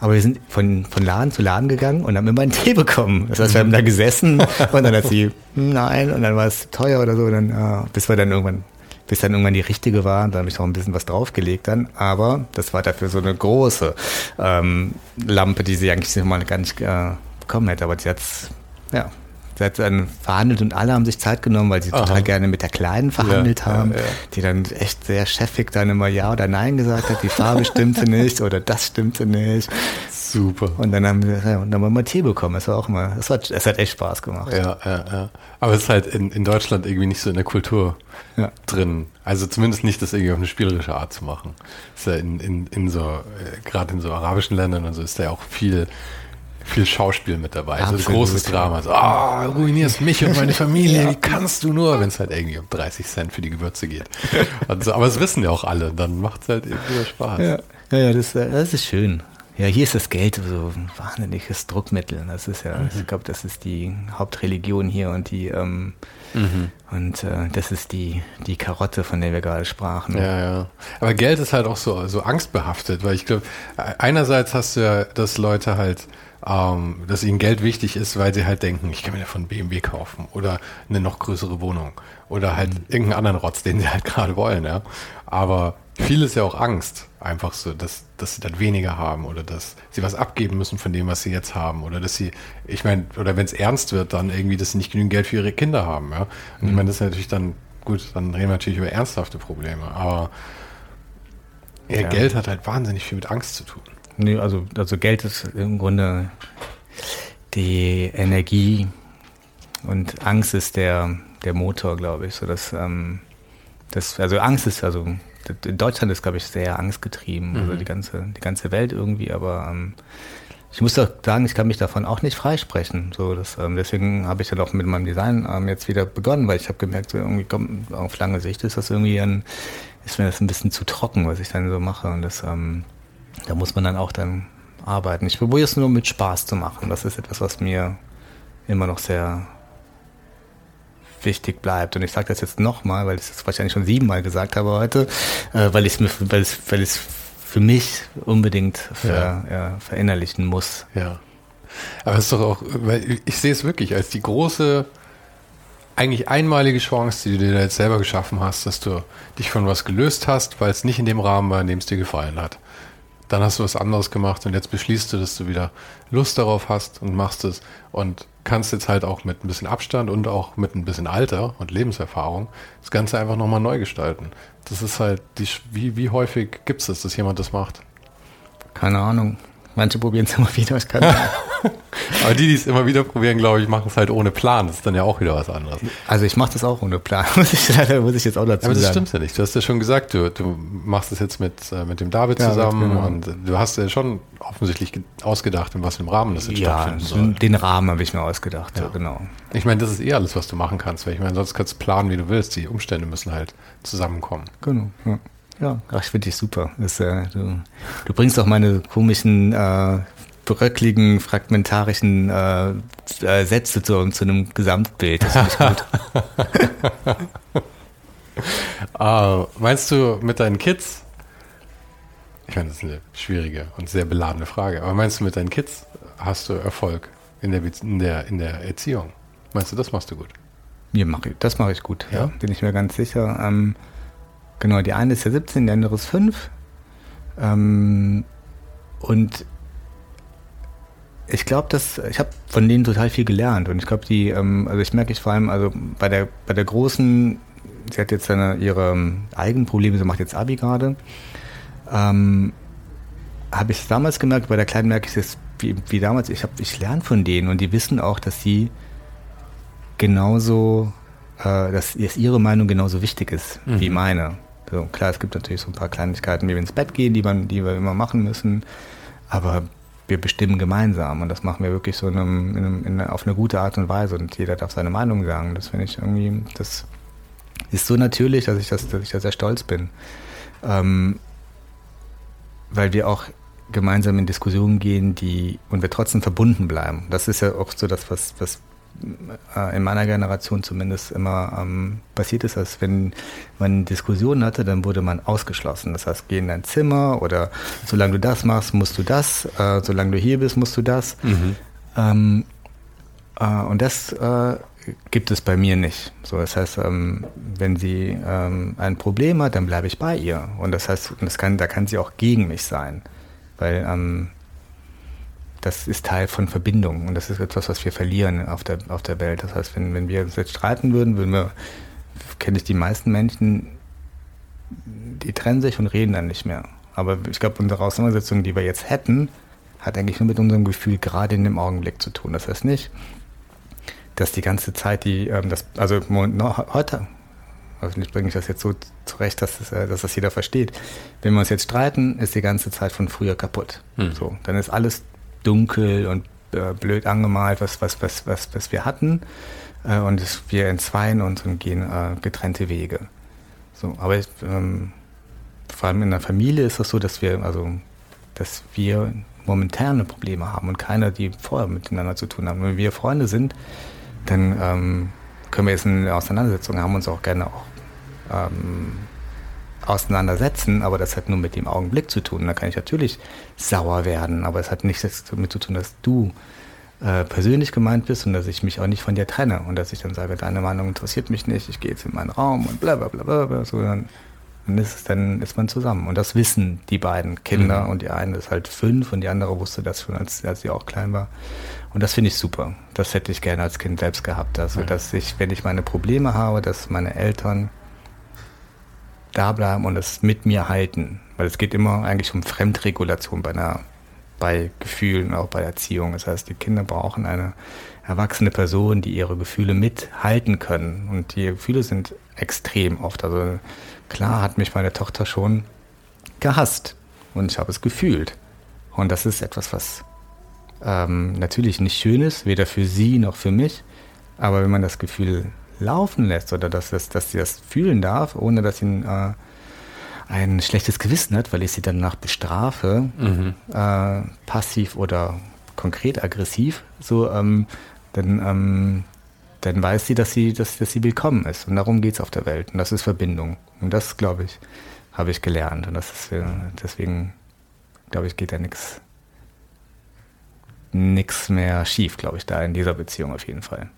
Aber wir sind von, von Laden zu Laden gegangen und haben immer einen Tee bekommen. Das heißt, wir haben da gesessen und dann hat sie, hm, nein, und dann war es teuer oder so, und dann, ja, bis wir dann irgendwann, bis dann irgendwann die richtige war, da habe ich noch ein bisschen was draufgelegt dann. Aber das war dafür so eine große ähm, Lampe, die sie eigentlich mal gar nicht äh, bekommen hätte. Aber sie hat ja, Hat dann verhandelt und alle haben sich Zeit genommen, weil sie Aha. total gerne mit der Kleinen verhandelt ja, haben, ja, ja. die dann echt sehr chefig dann immer Ja oder Nein gesagt hat, die Farbe stimmte nicht oder das stimmte nicht. Super. Und dann haben wir, und dann haben wir mal Tee bekommen. Es war auch mal, es hat, es hat echt Spaß gemacht. Ja, ja, ja. Aber es ist halt in, in Deutschland irgendwie nicht so in der Kultur drin. Also zumindest nicht, das irgendwie auf eine spielerische Art zu machen. ist ja in, in, in so, äh, gerade in so arabischen Ländern und so ist da ja auch viel viel Schauspiel mit dabei. Absolut. So großes Drama. So, ah, oh, ruinierst mich und meine Familie. ja. Wie kannst du nur, wenn es halt irgendwie um 30 Cent für die Gewürze geht. So, aber es wissen ja auch alle. Dann macht es halt irgendwie Spaß. Ja, ja, ja das, das ist schön. Ja, hier ist das Geld so ein wahnsinniges Druckmittel. Das ist ja, mhm. ich glaube, das ist die Hauptreligion hier und die ähm, mhm. und äh, das ist die die Karotte, von der wir gerade sprachen. Ja, ja. Aber Geld ist halt auch so so angstbehaftet, weil ich glaube, einerseits hast du ja, dass Leute halt ähm, dass ihnen Geld wichtig ist, weil sie halt denken, ich kann mir davon BMW kaufen oder eine noch größere Wohnung oder halt mhm. irgendeinen anderen Rotz, den sie halt gerade wollen, ja. Aber viel ist ja auch Angst, einfach so, dass, dass sie dann weniger haben oder dass sie was abgeben müssen von dem, was sie jetzt haben oder dass sie, ich meine, oder wenn es ernst wird, dann irgendwie, dass sie nicht genügend Geld für ihre Kinder haben, ja. Und mhm. ich meine, das ist natürlich dann, gut, dann reden wir natürlich über ernsthafte Probleme, aber ja. Geld hat halt wahnsinnig viel mit Angst zu tun. Nee, also, also Geld ist im Grunde die Energie und Angst ist der, der Motor, glaube ich. So dass, ähm, das, also Angst ist, also in Deutschland ist, glaube ich, sehr angstgetrieben, also mhm. also die ganze, die ganze Welt irgendwie, aber ähm, ich muss doch sagen, ich kann mich davon auch nicht freisprechen. So, das, ähm, deswegen habe ich dann auch mit meinem Design ähm, jetzt wieder begonnen, weil ich habe gemerkt, so irgendwie komm, auf lange Sicht ist das irgendwie ein, ist mir das ein bisschen zu trocken, was ich dann so mache. Und das, ähm, da muss man dann auch dann arbeiten. Ich probiere es nur mit Spaß zu machen. Das ist etwas, was mir immer noch sehr wichtig bleibt. Und ich sage das jetzt nochmal, weil ich es wahrscheinlich schon siebenmal gesagt habe heute, äh, weil ich es weil weil für mich unbedingt ver, ja. Ja, verinnerlichen muss. Ja. Aber es ist doch auch, weil ich sehe es wirklich als die große, eigentlich einmalige Chance, die du dir jetzt selber geschaffen hast, dass du dich von was gelöst hast, weil es nicht in dem Rahmen war, in dem es dir gefallen hat dann hast du was anderes gemacht und jetzt beschließt du, dass du wieder Lust darauf hast und machst es und kannst jetzt halt auch mit ein bisschen Abstand und auch mit ein bisschen Alter und Lebenserfahrung das Ganze einfach nochmal neu gestalten. Das ist halt, die, wie, wie häufig gibt es das, dass jemand das macht? Keine Ahnung. Manche probieren es immer wieder, ich kann Aber die, die es immer wieder probieren, glaube ich, machen es halt ohne Plan. Das ist dann ja auch wieder was anderes. Also ich mache das auch ohne Plan, muss ich, leider, muss ich jetzt auch dazu Aber das sagen. stimmt ja nicht. Du hast ja schon gesagt, du, du machst es jetzt mit, äh, mit dem David Ja, zusammen genau. und du hast ja schon offensichtlich ge- ausgedacht, in was für einem Rahmen das jetzt Ja, stattfinden so soll. den Rahmen habe ich mir ausgedacht, ja. genau. Ich meine, das ist eh alles, was du machen kannst, weil ich meine, sonst kannst du planen, wie du willst. Die Umstände müssen halt zusammenkommen. Genau, ja. Ja, ach, ich finde dich super. Das, äh, du, du bringst auch meine komischen, äh, bröckligen, fragmentarischen äh, äh, Sätze zu, zu einem Gesamtbild. Das finde ich gut. Ah, meinst du mit deinen Kids? Ich meine, das ist eine schwierige und sehr beladene Frage. Aber meinst du mit deinen Kids hast du Erfolg in der, in der, in der Erziehung? Meinst du, das machst du gut? Mir mach ich, das mache ich gut, ja. Ja? Bin ich mir ganz sicher. Ähm, genau, die eine ist ja 17, die andere ist 5. Ähm, und ich glaube, dass ich habe von denen total viel gelernt und ich glaube, die, ähm, also ich merke ich vor allem, also bei der bei der großen, sie hat jetzt seine, ihre ähm, eigenen Probleme, sie macht jetzt Abi gerade. Ähm, habe ich es damals gemerkt, bei der Kleinen merke ich es wie, wie damals. Ich habe, ich lerne von denen und die wissen auch, dass sie genauso, äh, dass dass ihre Meinung genauso wichtig ist wie meine. So, klar, es gibt natürlich so ein paar Kleinigkeiten, wie wir ins Bett gehen, die, man, die wir immer machen müssen, aber wir bestimmen gemeinsam und das machen wir wirklich so in einem, in einem, in auf eine gute Art und Weise und jeder darf seine Meinung sagen. Das finde ich irgendwie, das ist so natürlich, dass ich, das, dass ich da sehr stolz bin. Ähm, weil wir auch gemeinsam in Diskussionen gehen, die und wir trotzdem verbunden bleiben. Das ist ja auch so das, was, was in meiner Generation zumindest immer ähm, passiert ist, dass wenn man Diskussionen hatte, dann wurde man ausgeschlossen. Das heißt, geh in dein Zimmer oder solange du das machst, musst du das, äh, solange du hier bist, musst du das. Ähm, äh, und das äh, gibt es bei mir nicht. So, das heißt, ähm, wenn sie ähm, ein Problem hat, dann bleibe ich bei ihr. Und das heißt, das kann, da kann sie auch gegen mich sein, weil ähm, das ist Teil von Verbindung und das ist etwas, was wir verlieren auf der, auf der Welt. Das heißt, wenn, wenn wir uns jetzt streiten würden, würden wir, kenne ich die meisten Menschen, die trennen sich und reden dann nicht mehr. Aber ich glaube, unsere Auseinandersetzung, die wir jetzt hätten, hat eigentlich nur mit unserem Gefühl gerade in dem Augenblick zu tun. Das heißt nicht, dass die ganze Zeit die, ähm, das, also no, heute, hoffentlich bringe ich das jetzt so zurecht, dass das, äh, dass das jeder versteht. Wenn wir uns jetzt streiten, ist die ganze Zeit von früher kaputt. So, dann ist alles dunkel und äh, blöd angemalt, was, was, was, was, was wir hatten. Äh, und es, wir entzweien uns und gehen äh, getrennte Wege. So, aber ähm, vor allem in der Familie ist es so, dass wir, also, dass wir momentane Probleme haben und keiner, die vorher miteinander zu tun haben. Wenn wir Freunde sind, dann ähm, können wir jetzt eine Auseinandersetzung haben, uns auch gerne auch ähm, auseinandersetzen, aber das hat nur mit dem Augenblick zu tun. Da kann ich natürlich sauer werden, aber es hat nichts damit zu tun, dass du äh, persönlich gemeint bist und dass ich mich auch nicht von dir trenne und dass ich dann sage, deine Meinung interessiert mich nicht, ich gehe jetzt in meinen Raum und bla bla bla bla, bla so dann, dann, ist es, dann ist man zusammen. Und das wissen die beiden Kinder und die eine ist halt fünf und die andere wusste das schon, als, als sie auch klein war. Und das finde ich super. Das hätte ich gerne als Kind selbst gehabt. Also, dass ich, wenn ich meine Probleme habe, dass meine Eltern da bleiben und es mit mir halten. Weil es geht immer eigentlich um Fremdregulation bei einer, bei Gefühlen, auch bei Erziehung. Das heißt, die Kinder brauchen eine erwachsene Person, die ihre Gefühle mithalten können. Und die Gefühle sind extrem oft. Also klar hat mich meine Tochter schon gehasst und ich habe es gefühlt. Und das ist etwas, was ähm, natürlich nicht schön ist, weder für sie noch für mich. Aber wenn man das Gefühl laufen lässt oder dass, dass, dass sie das fühlen darf, ohne dass sie ein, äh, ein schlechtes Gewissen hat, weil ich sie danach bestrafe, äh, passiv oder konkret aggressiv, so, ähm, dann, ähm, dann weiß sie, dass sie, dass, dass sie willkommen ist. Und darum geht es auf der Welt. Und das ist Verbindung. Und das, glaube ich, habe ich gelernt. Und das ist, äh, deswegen, glaube ich, geht da nichts nichts mehr schief, glaube ich, da in dieser Beziehung auf jeden Fall.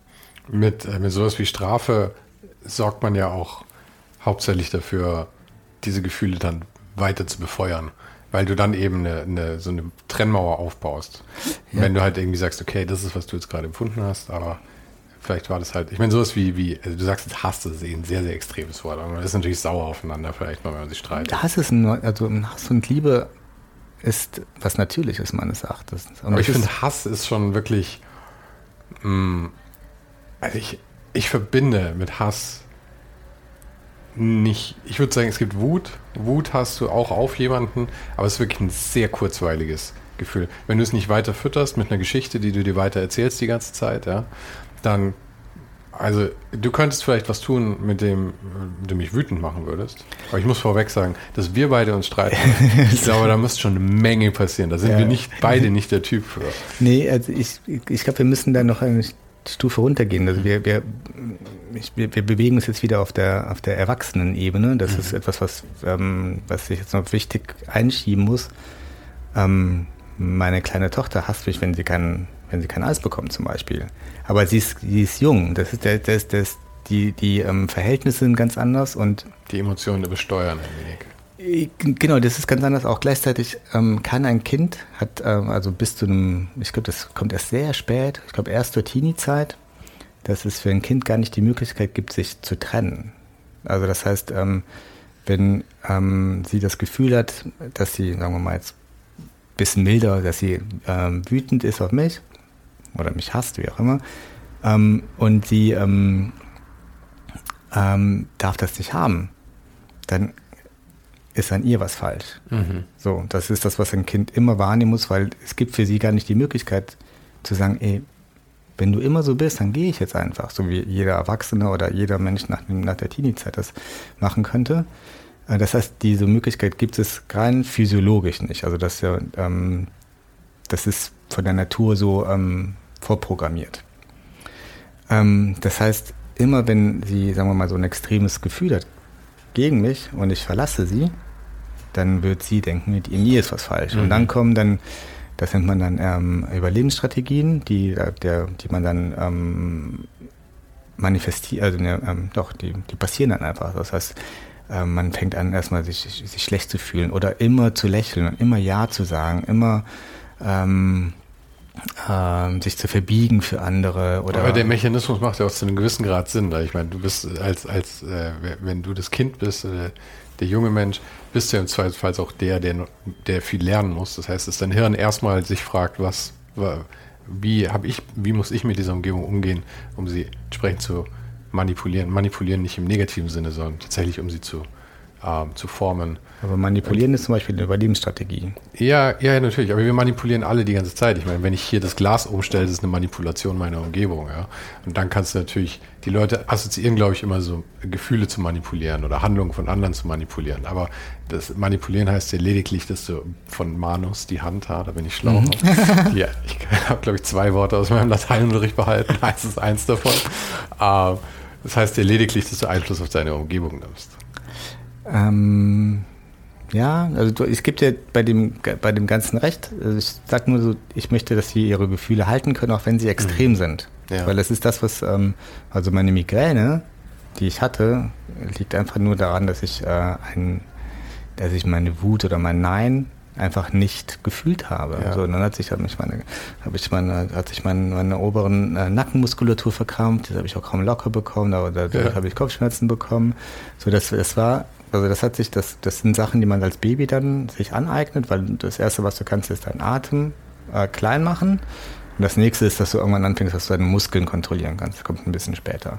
Mit, äh, mit sowas wie Strafe sorgt man ja auch hauptsächlich dafür, diese Gefühle dann weiter zu befeuern. Weil du dann eben eine, eine, so eine Trennmauer aufbaust. Ja. Wenn du halt irgendwie sagst, okay, das ist, was du jetzt gerade empfunden hast, aber vielleicht war das halt, ich meine, sowas wie, wie also du sagst jetzt Hass, ist eh ein sehr, sehr extremes Wort, aber man ist natürlich sauer aufeinander, vielleicht mal, wenn man sich streitet. Hass ist ein, also Hass und Liebe ist was Natürliches meines Erachtens. Und Aber ich finde, Hass ist schon wirklich. Mh, mm, also ich, ich verbinde mit Hass nicht. Ich würde sagen, es gibt Wut. Wut hast du auch auf jemanden, aber es ist wirklich ein sehr kurzweiliges Gefühl. Wenn du es nicht weiter fütterst mit einer Geschichte, die du dir weiter erzählst die ganze Zeit, ja, dann also, du könntest vielleicht was tun, mit dem du mich wütend machen würdest. Aber ich muss vorweg sagen, dass wir beide uns streiten. ich glaube, da müsste schon eine Menge passieren. Da sind ja. wir nicht beide nicht der Typ für. Nee, also ich, ich glaube, wir müssen da noch eine Stufe runtergehen. Also wir, wir, wir, wir bewegen uns jetzt wieder auf der, auf der Erwachsenenebene. Das mhm. ist etwas, was, ähm, was ich jetzt noch wichtig einschieben muss. Ähm, meine kleine Tochter hasst mich, wenn sie keinen wenn sie kein Eis bekommt zum Beispiel. Aber sie ist, sie ist jung, das ist, das, das, das, die, die ähm, Verhältnisse sind ganz anders und die Emotionen übersteuern ein wenig. Genau, das ist ganz anders. Auch gleichzeitig ähm, kann ein Kind, hat ähm, also bis zu einem, ich glaube, das kommt erst sehr spät, ich glaube erst zur Teenie-Zeit, dass es für ein Kind gar nicht die Möglichkeit gibt, sich zu trennen. Also das heißt, ähm, wenn ähm, sie das Gefühl hat, dass sie, sagen wir mal jetzt, ein bisschen milder, dass sie ähm, wütend ist auf mich, oder mich hasst, wie auch immer. Ähm, und sie darf das nicht haben. Dann ist an ihr was falsch. Mhm. So, das ist das, was ein Kind immer wahrnehmen muss, weil es gibt für sie gar nicht die Möglichkeit zu sagen, ey, wenn du immer so bist, dann gehe ich jetzt einfach, so wie jeder Erwachsene oder jeder Mensch nach, nach der Teenie-Zeit das machen könnte. Äh, das heißt, diese Möglichkeit gibt es rein physiologisch nicht. Also das, ja, ähm, das ist von der Natur so ähm, vorprogrammiert. Ähm, das heißt, immer wenn sie, sagen wir mal, so ein extremes Gefühl hat gegen mich und ich verlasse sie, dann wird sie denken, in mir ist was falsch. Mhm. Und dann kommen dann, das nennt man dann ähm, Überlebensstrategien, die, der, die man dann ähm, manifestiert, also ne, ähm, doch, die, die passieren dann einfach. Das heißt, äh, man fängt an, erstmal sich, sich schlecht zu fühlen oder immer zu lächeln und immer Ja zu sagen, immer ähm, ähm, sich zu verbiegen für andere oder. Aber der Mechanismus macht ja auch zu einem gewissen Grad Sinn. Ich meine, du bist als, als äh, wenn du das Kind bist, äh, der junge Mensch, bist du ja im Zweifelsfall auch der, der, der viel lernen muss. Das heißt, dass dein Hirn erstmal sich fragt, was, wie habe ich, wie muss ich mit dieser Umgebung umgehen, um sie entsprechend zu manipulieren. Manipulieren nicht im negativen Sinne, sondern tatsächlich, um sie zu ähm, zu formen. Aber manipulieren ist zum Beispiel eine Überlebensstrategie. Ja, ja, natürlich. Aber wir manipulieren alle die ganze Zeit. Ich meine, wenn ich hier das Glas umstelle, das ist eine Manipulation meiner Umgebung. Ja? Und dann kannst du natürlich, die Leute assoziieren, glaube ich, immer so Gefühle zu manipulieren oder Handlungen von anderen zu manipulieren. Aber das Manipulieren heißt ja lediglich, dass du von Manus die Hand, da bin ich schlau. Mhm. ja, ich habe, glaube ich, zwei Worte aus meinem Lateinunterricht behalten. Eins ist eins davon. Ähm, das heißt ja lediglich, dass du Einfluss auf deine Umgebung nimmst. Ähm, ja, also du, es gibt ja bei dem, bei dem Ganzen recht. Also ich sage nur so, ich möchte, dass sie ihre Gefühle halten können, auch wenn sie extrem mhm. sind. Ja. Weil das ist das, was, ähm, also meine Migräne, die ich hatte, liegt einfach nur daran, dass ich äh, ein, dass ich meine Wut oder mein Nein einfach nicht gefühlt habe. Ja. So, dann hat sich, hat mich meine, habe ich meine, hat sich meine, meine oberen äh, Nackenmuskulatur verkrampft, das habe ich auch kaum locker bekommen, aber dadurch ja. habe ich Kopfschmerzen bekommen. So, das, das war also das hat sich, das, das sind Sachen, die man als Baby dann sich aneignet, weil das Erste, was du kannst, ist deinen Atem äh, klein machen. Und das nächste ist, dass du irgendwann anfängst, dass du deine Muskeln kontrollieren kannst. Das kommt ein bisschen später.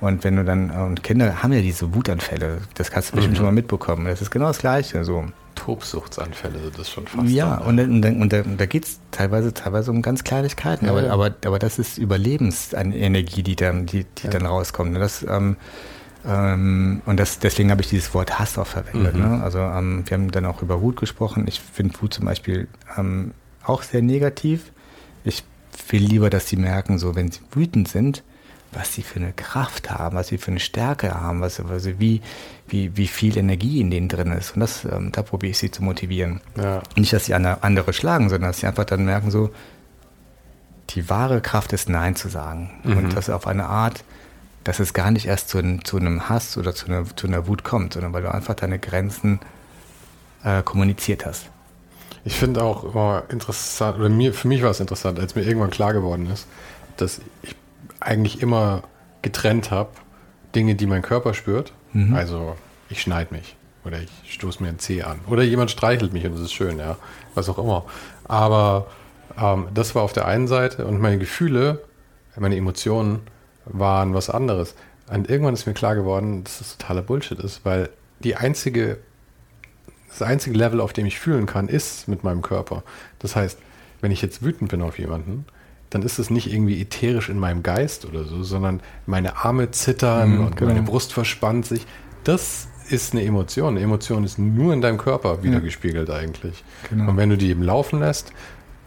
Und wenn du dann, und Kinder haben ja diese Wutanfälle, das kannst du bestimmt mhm. schon mal mitbekommen. Das ist genau das Gleiche. So. Tobsuchtsanfälle sind das schon fast. Ja, dann, und, und, und, da, da geht es teilweise, teilweise um ganz Kleinigkeiten, ja, aber, ja. aber, aber das ist Überlebensenergie, die dann, die, die ja. dann rauskommt. Das, ähm, ähm, und das, deswegen habe ich dieses Wort Hass auch verwendet. Mhm. Ne? Also ähm, wir haben dann auch über Wut gesprochen. Ich finde Wut zum Beispiel ähm, auch sehr negativ. Ich will lieber, dass sie merken, so wenn sie wütend sind, was sie für eine Kraft haben, was sie für eine Stärke haben, was, also wie, wie, wie viel Energie in denen drin ist. Und das, ähm, da probiere ich sie zu motivieren. Ja. Nicht, dass sie andere schlagen, sondern dass sie einfach dann merken, so, die wahre Kraft ist Nein zu sagen. Mhm. Und das auf eine Art, dass es gar nicht erst zu, zu einem Hass oder zu einer, zu einer, Wut kommt, sondern weil du einfach deine Grenzen äh, kommuniziert hast. Ich finde auch immer interessant, oder mir, für mich war es interessant, als mir irgendwann klar geworden ist, dass ich eigentlich immer getrennt habe, Dinge, die mein Körper spürt. Mhm. Also ich schneide mich Oder ich stoße mir ein Zeh an. Oder jemand streichelt mich und das ist schön, ja. Was auch immer. Aber ähm, das war auf der einen Seite und meine Gefühle, meine Emotionen waren was anderes. Und irgendwann ist mir klar geworden, dass das totaler Bullshit ist, weil die einzige, das einzige Level, auf dem ich fühlen kann, ist mit meinem Körper. Das heißt, wenn ich jetzt wütend bin auf jemanden, dann ist es nicht irgendwie ätherisch in meinem Geist oder so, sondern meine Arme zittern mhm, und genau. meine Brust verspannt sich. Das ist eine Emotion. Eine Emotion ist nur in deinem Körper wiedergespiegelt ja. eigentlich. Genau. Und wenn du die eben laufen lässt,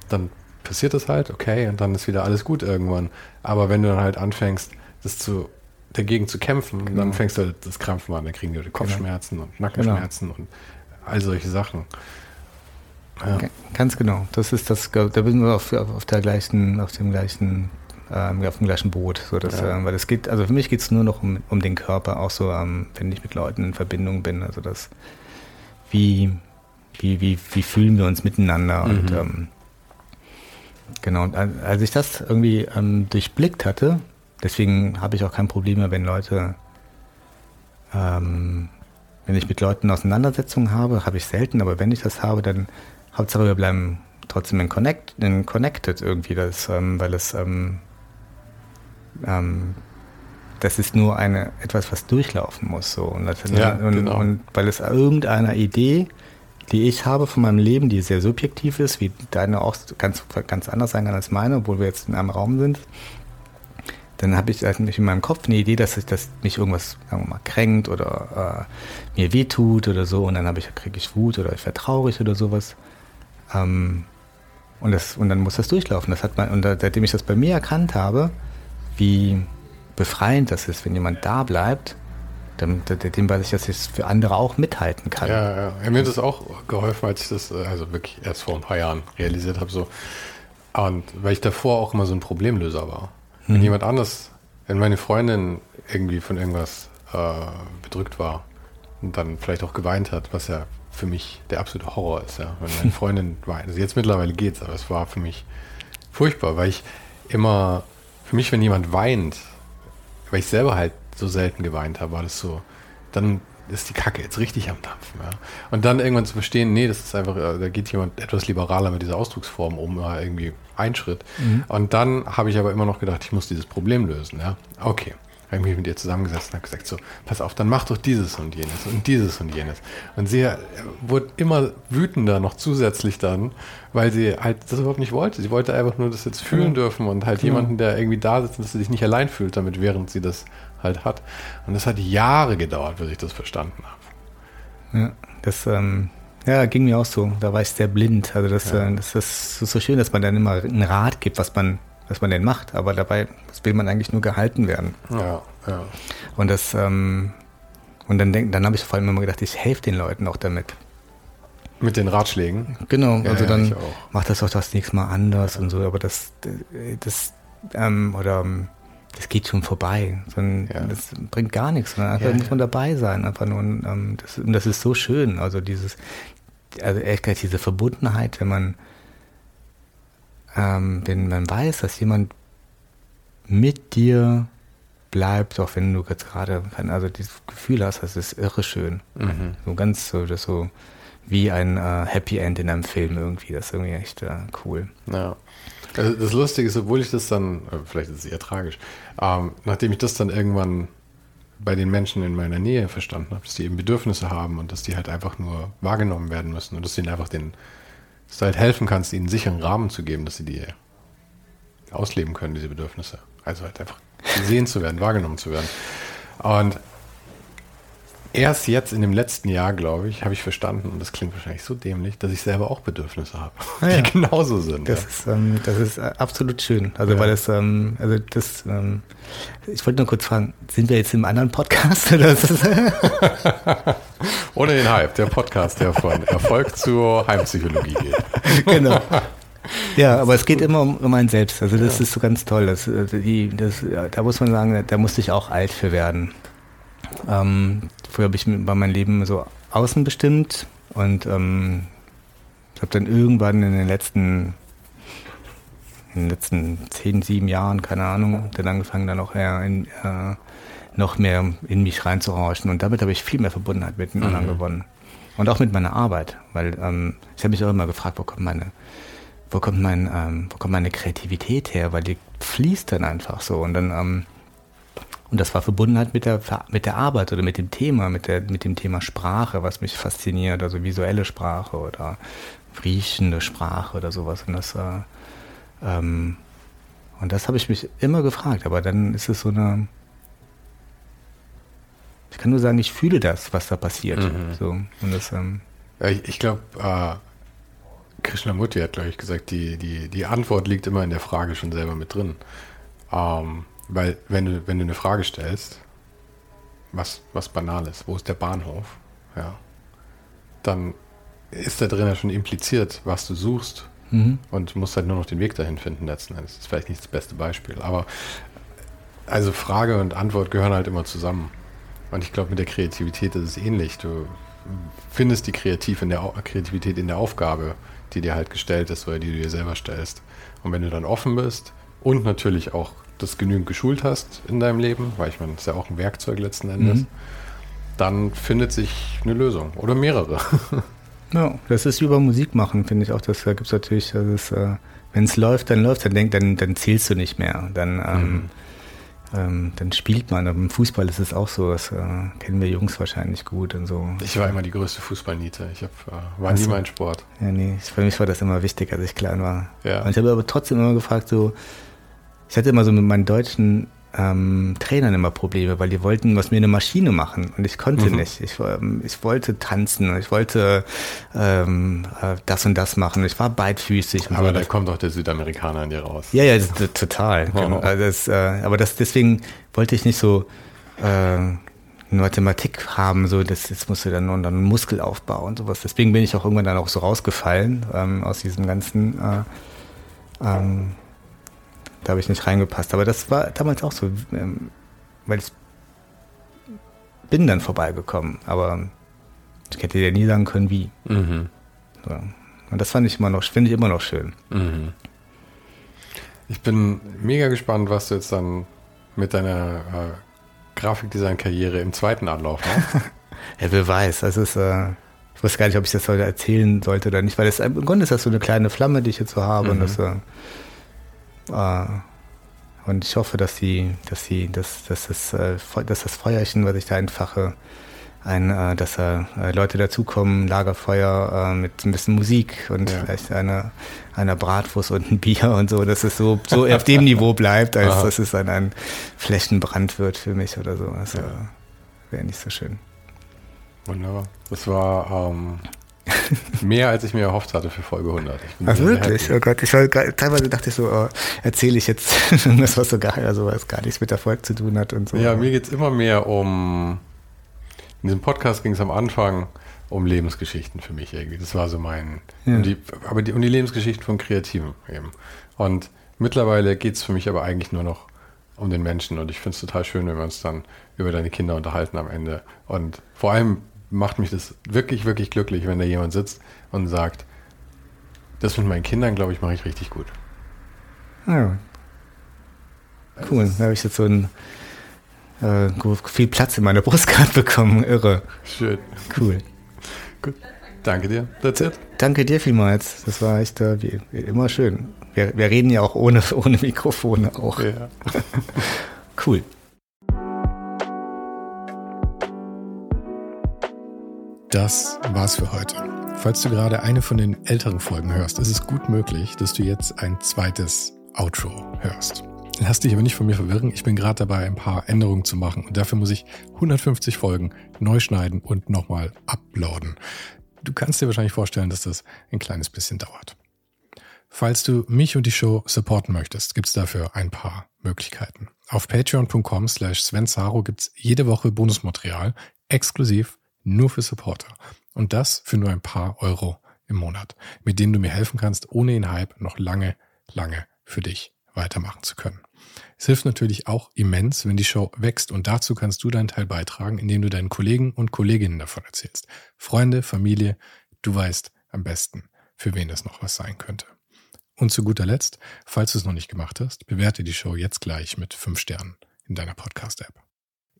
dann passiert das halt, okay, und dann ist wieder alles gut irgendwann. Aber wenn du dann halt anfängst, das zu dagegen zu kämpfen, genau. dann fängst du halt das Krampfen an, dann kriegen die genau. Kopfschmerzen genau. und Nackenschmerzen genau. und all solche Sachen. Ja. Ganz genau. Das ist das, da sind wir auf, auf der gleichen, auf dem gleichen, ähm, auf dem gleichen Boot. So dass, ja. ähm, weil es geht, also für mich geht es nur noch um, um den Körper, auch so, ähm, wenn ich mit Leuten in Verbindung bin. Also das, wie, wie, wie, wie fühlen wir uns miteinander mhm. und ähm, genau, und als ich das irgendwie ähm, durchblickt hatte, deswegen habe ich auch kein Problem mehr, wenn Leute ähm, wenn ich mit Leuten Auseinandersetzungen habe, habe ich selten, aber wenn ich das habe, dann Hauptsache wir bleiben trotzdem in, connect, in connected irgendwie, das, ähm, weil es ähm, ähm, das ist nur eine etwas, was durchlaufen muss. So. Und, das, ja, und, genau. und weil es irgendeiner Idee, die ich habe von meinem Leben, die sehr subjektiv ist, wie deine auch ganz, ganz anders sein kann als meine, obwohl wir jetzt in einem Raum sind, dann habe ich eigentlich in meinem Kopf eine Idee, dass, ich, dass mich irgendwas, sagen wir mal, kränkt oder äh, mir wehtut oder so und dann ich, kriege ich Wut oder ich werde traurig oder sowas. Ähm, und, das, und dann muss das durchlaufen. Das hat man, und seitdem ich das bei mir erkannt habe, wie befreiend das ist, wenn jemand da bleibt, dem, dem weiß ich, dass ich es für andere auch mithalten kann. Ja, ja. ja mir hat das auch geholfen, als ich das äh, also wirklich erst vor ein paar Jahren realisiert habe. So. Und weil ich davor auch immer so ein Problemlöser war. Wenn mhm. jemand anders, wenn meine Freundin irgendwie von irgendwas äh, bedrückt war und dann vielleicht auch geweint hat, was ja für mich der absolute Horror ist, ja. Wenn meine Freundin weint. Also jetzt mittlerweile geht's, aber es war für mich furchtbar, weil ich immer, für mich, wenn jemand weint, weil ich selber halt so selten geweint habe, war das so, dann ist die Kacke jetzt richtig am Dampfen. Ja. Und dann irgendwann zu verstehen, nee, das ist einfach, äh, da geht jemand etwas liberaler mit dieser Ausdrucksform um, irgendwie ein Schritt. Mhm. Und dann habe ich aber immer noch gedacht, ich muss dieses Problem lösen. Ja. Okay habe ich mich mit ihr zusammengesetzt und habe gesagt, so, pass auf, dann mach doch dieses und jenes und dieses und jenes. Und sie wurde immer wütender noch zusätzlich dann, weil sie halt das überhaupt nicht wollte. Sie wollte einfach nur das jetzt fühlen dürfen und halt ja. jemanden, der irgendwie da sitzt, dass sie sich nicht allein fühlt damit, während sie das halt hat. Und das hat Jahre gedauert, bis ich das verstanden habe. Ja, das ähm, ja, ging mir auch so. Da war ich sehr blind. Also das, ja. äh, das, ist so schön, dass man dann immer einen Rat gibt, was man was man denn macht, aber dabei will man eigentlich nur gehalten werden. Ja, ja. Und das, ähm, und dann, denk, dann habe ich vor allem immer gedacht, ich helfe den Leuten auch damit. Mit den Ratschlägen? Genau, ja, also dann mach das doch das nächste Mal anders und so, aber das, das, ähm, oder das geht schon vorbei. Ja. Das bringt gar nichts. Ne? Einfach muss man dabei sein. Einfach nur, ähm, das, und das ist so schön. Also dieses, also echt diese Verbundenheit, wenn man ähm, wenn man weiß, dass jemand mit dir bleibt, auch wenn du jetzt gerade, also dieses Gefühl hast, das ist irre schön. Mhm. So ganz so, das so wie ein äh, Happy End in einem Film irgendwie. Das ist irgendwie echt äh, cool. Ja. Also das Lustige ist, obwohl ich das dann, äh, vielleicht ist es eher tragisch, ähm, nachdem ich das dann irgendwann bei den Menschen in meiner Nähe verstanden habe, dass die eben Bedürfnisse haben und dass die halt einfach nur wahrgenommen werden müssen und dass sie einfach den dass du halt helfen kannst, ihnen einen sicheren Rahmen zu geben, dass sie die ausleben können, diese Bedürfnisse. Also halt einfach gesehen zu werden, wahrgenommen zu werden. Und erst jetzt in dem letzten Jahr, glaube ich, habe ich verstanden, und das klingt wahrscheinlich so dämlich, dass ich selber auch Bedürfnisse habe, ah, die ja. genauso sind. Das, ja. ist, ähm, das ist äh, absolut schön. Also, ja. weil das, ähm, also das, ähm, ich wollte nur kurz fragen, sind wir jetzt im anderen Podcast? Oder Ohne den Hype, der Podcast, der von Erfolg zur Heimpsychologie geht. genau. Ja, aber es geht immer um, um einen selbst. Also das ja. ist so ganz toll. Das, äh, die, das, da muss man sagen, da musste ich auch alt für werden. Ähm, früher habe ich war mein Leben so außen bestimmt und ähm, ich habe dann irgendwann in den letzten in den letzten zehn, sieben Jahren, keine Ahnung, dann angefangen, dann auch eher in, äh, noch mehr in mich reinzurauschen. Und damit habe ich viel mehr Verbundenheit mit den anderen mhm. gewonnen. Und auch mit meiner Arbeit, weil ähm, ich habe mich auch immer gefragt, wo kommt meine, wo kommt mein, ähm, wo kommt meine Kreativität her? Weil die fließt dann einfach so. Und dann, ähm, und das war Verbundenheit mit der, mit der Arbeit oder mit dem Thema, mit, der, mit dem Thema Sprache, was mich fasziniert, also visuelle Sprache oder riechende Sprache oder sowas. Und das, äh, ähm, und das habe ich mich immer gefragt, aber dann ist es so eine, ich kann nur sagen, ich fühle das, was da passiert. Mhm. So, und das, ähm, ich, ich glaube, äh, Krishnamurti hat, glaube ich, gesagt, die, die, die Antwort liegt immer in der Frage schon selber mit drin. Ähm, weil wenn du, wenn du eine Frage stellst, was, was banal ist, wo ist der Bahnhof, ja, dann ist da drin ja schon impliziert, was du suchst mhm. und musst halt nur noch den Weg dahin finden letzten Endes. Das ist vielleicht nicht das beste Beispiel, aber also Frage und Antwort gehören halt immer zusammen. Und ich glaube, mit der Kreativität ist es ähnlich. Du findest die Kreativ in der, Kreativität in der Aufgabe, die dir halt gestellt ist oder die du dir selber stellst. Und wenn du dann offen bist und natürlich auch das genügend geschult hast in deinem Leben, weil ich meine, das ist ja auch ein Werkzeug letzten Endes, mhm. dann findet sich eine Lösung oder mehrere. Ja, das ist über Musik machen, finde ich auch. Das da gibt es natürlich, äh, wenn es läuft, dann läuft dann denk, dann, dann zählst du nicht mehr. Dann, ähm, mhm. ähm, dann spielt man. Aber im Fußball ist es auch so, das äh, kennen wir Jungs wahrscheinlich gut und so. Ich war immer die größte Fußballniete. Ich hab, äh, war also, nie mein Sport. Ja, nee, für mich war das immer wichtig, als ich klein war. Ja. Und ich habe aber trotzdem immer gefragt, so, ich hatte immer so mit meinen deutschen ähm, Trainern immer Probleme, weil die wollten was mir eine Maschine machen und ich konnte mhm. nicht. Ich, ähm, ich wollte tanzen, ich wollte ähm, äh, das und das machen. Ich war beidfüßig. Aber so. da kommt auch der Südamerikaner in dir raus. Ja, ja, das, total. Genau. Also das, äh, aber das deswegen wollte ich nicht so äh, Mathematik haben, so das jetzt musst du dann und dann Muskelaufbau und sowas. Deswegen bin ich auch irgendwann dann auch so rausgefallen ähm, aus diesem ganzen äh, ähm, da habe ich nicht reingepasst. Aber das war damals auch so, ähm, weil ich bin dann vorbeigekommen. Aber ich hätte dir nie sagen können, wie. Mhm. So. Und das fand ich immer noch, finde ich immer noch schön. Mhm. Ich bin mega gespannt, was du jetzt dann mit deiner äh, Grafikdesign-Karriere im zweiten Anlauf machst. ja, wer weiß. Das ist, äh, ich weiß gar nicht, ob ich das heute erzählen sollte oder nicht, weil das, im Grunde ist das so eine kleine Flamme, die ich jetzt so habe. Mhm. Und das, äh, und ich hoffe, dass sie, dass sie, dass, dass, das, äh, dass das Feuerchen, was ich da entfache, ein, äh, dass äh, Leute dazukommen, Lagerfeuer äh, mit ein bisschen Musik und ja. vielleicht eine, eine Bratwurst und ein Bier und so, dass es so, so auf dem Niveau bleibt, als Aha. dass es dann ein Flächenbrand wird für mich oder so. Das ja. wäre nicht so schön. Wunderbar. Das war ähm, Mehr als ich mir erhofft hatte für Folge 100. Ach wirklich? Happy. Oh Gott, ich war, teilweise dachte ich so, oh, erzähle ich jetzt das, was so gar, also was gar nichts mit Erfolg zu tun hat und so. Ja, mir geht es immer mehr um, in diesem Podcast ging es am Anfang um Lebensgeschichten für mich irgendwie. Das war so mein, ja. um die, aber die, um die Lebensgeschichten von Kreativen eben. Und mittlerweile geht es für mich aber eigentlich nur noch um den Menschen und ich finde es total schön, wenn wir uns dann über deine Kinder unterhalten am Ende. Und vor allem macht mich das wirklich, wirklich glücklich, wenn da jemand sitzt und sagt, das mit meinen Kindern, glaube ich, mache ich richtig gut. Ja. Cool, da habe ich jetzt so ein äh, viel Platz in meiner Brustkarte bekommen. Irre. Schön. Cool. Gut. Danke dir. That's it. Danke dir vielmals. Das war echt äh, wie, wie, immer schön. Wir, wir, reden ja auch ohne, ohne Mikrofone auch. Ja. cool. Das war's für heute. Falls du gerade eine von den älteren Folgen hörst, ist es gut möglich, dass du jetzt ein zweites Outro hörst. Lass dich aber nicht von mir verwirren. Ich bin gerade dabei, ein paar Änderungen zu machen und dafür muss ich 150 Folgen neu schneiden und nochmal uploaden. Du kannst dir wahrscheinlich vorstellen, dass das ein kleines bisschen dauert. Falls du mich und die Show supporten möchtest, gibt's dafür ein paar Möglichkeiten. Auf patreon.com slash svensaro gibt's jede Woche Bonusmaterial exklusiv nur für Supporter. Und das für nur ein paar Euro im Monat, mit denen du mir helfen kannst, ohne den Hype noch lange, lange für dich weitermachen zu können. Es hilft natürlich auch immens, wenn die Show wächst und dazu kannst du deinen Teil beitragen, indem du deinen Kollegen und Kolleginnen davon erzählst. Freunde, Familie, du weißt am besten, für wen das noch was sein könnte. Und zu guter Letzt, falls du es noch nicht gemacht hast, bewerte die Show jetzt gleich mit 5 Sternen in deiner Podcast-App.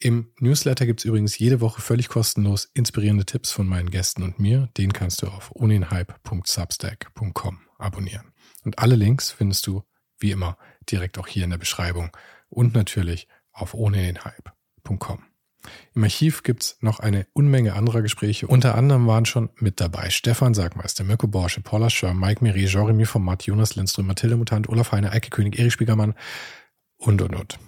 Im Newsletter gibt es übrigens jede Woche völlig kostenlos inspirierende Tipps von meinen Gästen und mir. Den kannst du auf ohnenhype.substack.com abonnieren. Und alle Links findest du, wie immer, direkt auch hier in der Beschreibung und natürlich auf ohnenhype.com. Im Archiv gibt's noch eine Unmenge anderer Gespräche. Unter anderem waren schon mit dabei Stefan Sagmeister, Mirko Borsche, Paula Schör, Mike Miri, Jeremy Format, Jonas Lindström, Mathilde Mutant, Olaf Heine, Eike König, Erich Spiegermann und, und, und.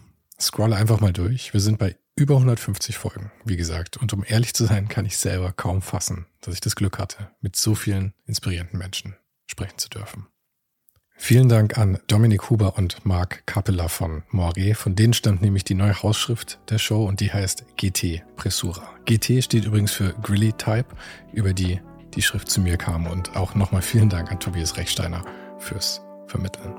Scrolle einfach mal durch. Wir sind bei über 150 Folgen, wie gesagt. Und um ehrlich zu sein, kann ich selber kaum fassen, dass ich das Glück hatte, mit so vielen inspirierenden Menschen sprechen zu dürfen. Vielen Dank an Dominik Huber und Marc Capella von Moiré. Von denen stammt nämlich die neue Hausschrift der Show und die heißt GT Pressura. GT steht übrigens für Grilly Type, über die die Schrift zu mir kam. Und auch nochmal vielen Dank an Tobias Rechsteiner fürs Vermitteln.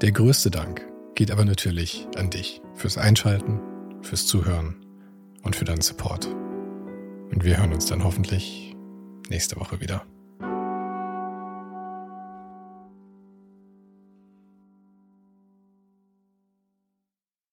Der größte Dank geht aber natürlich an dich fürs Einschalten, fürs Zuhören und für deinen Support. Und wir hören uns dann hoffentlich nächste Woche wieder.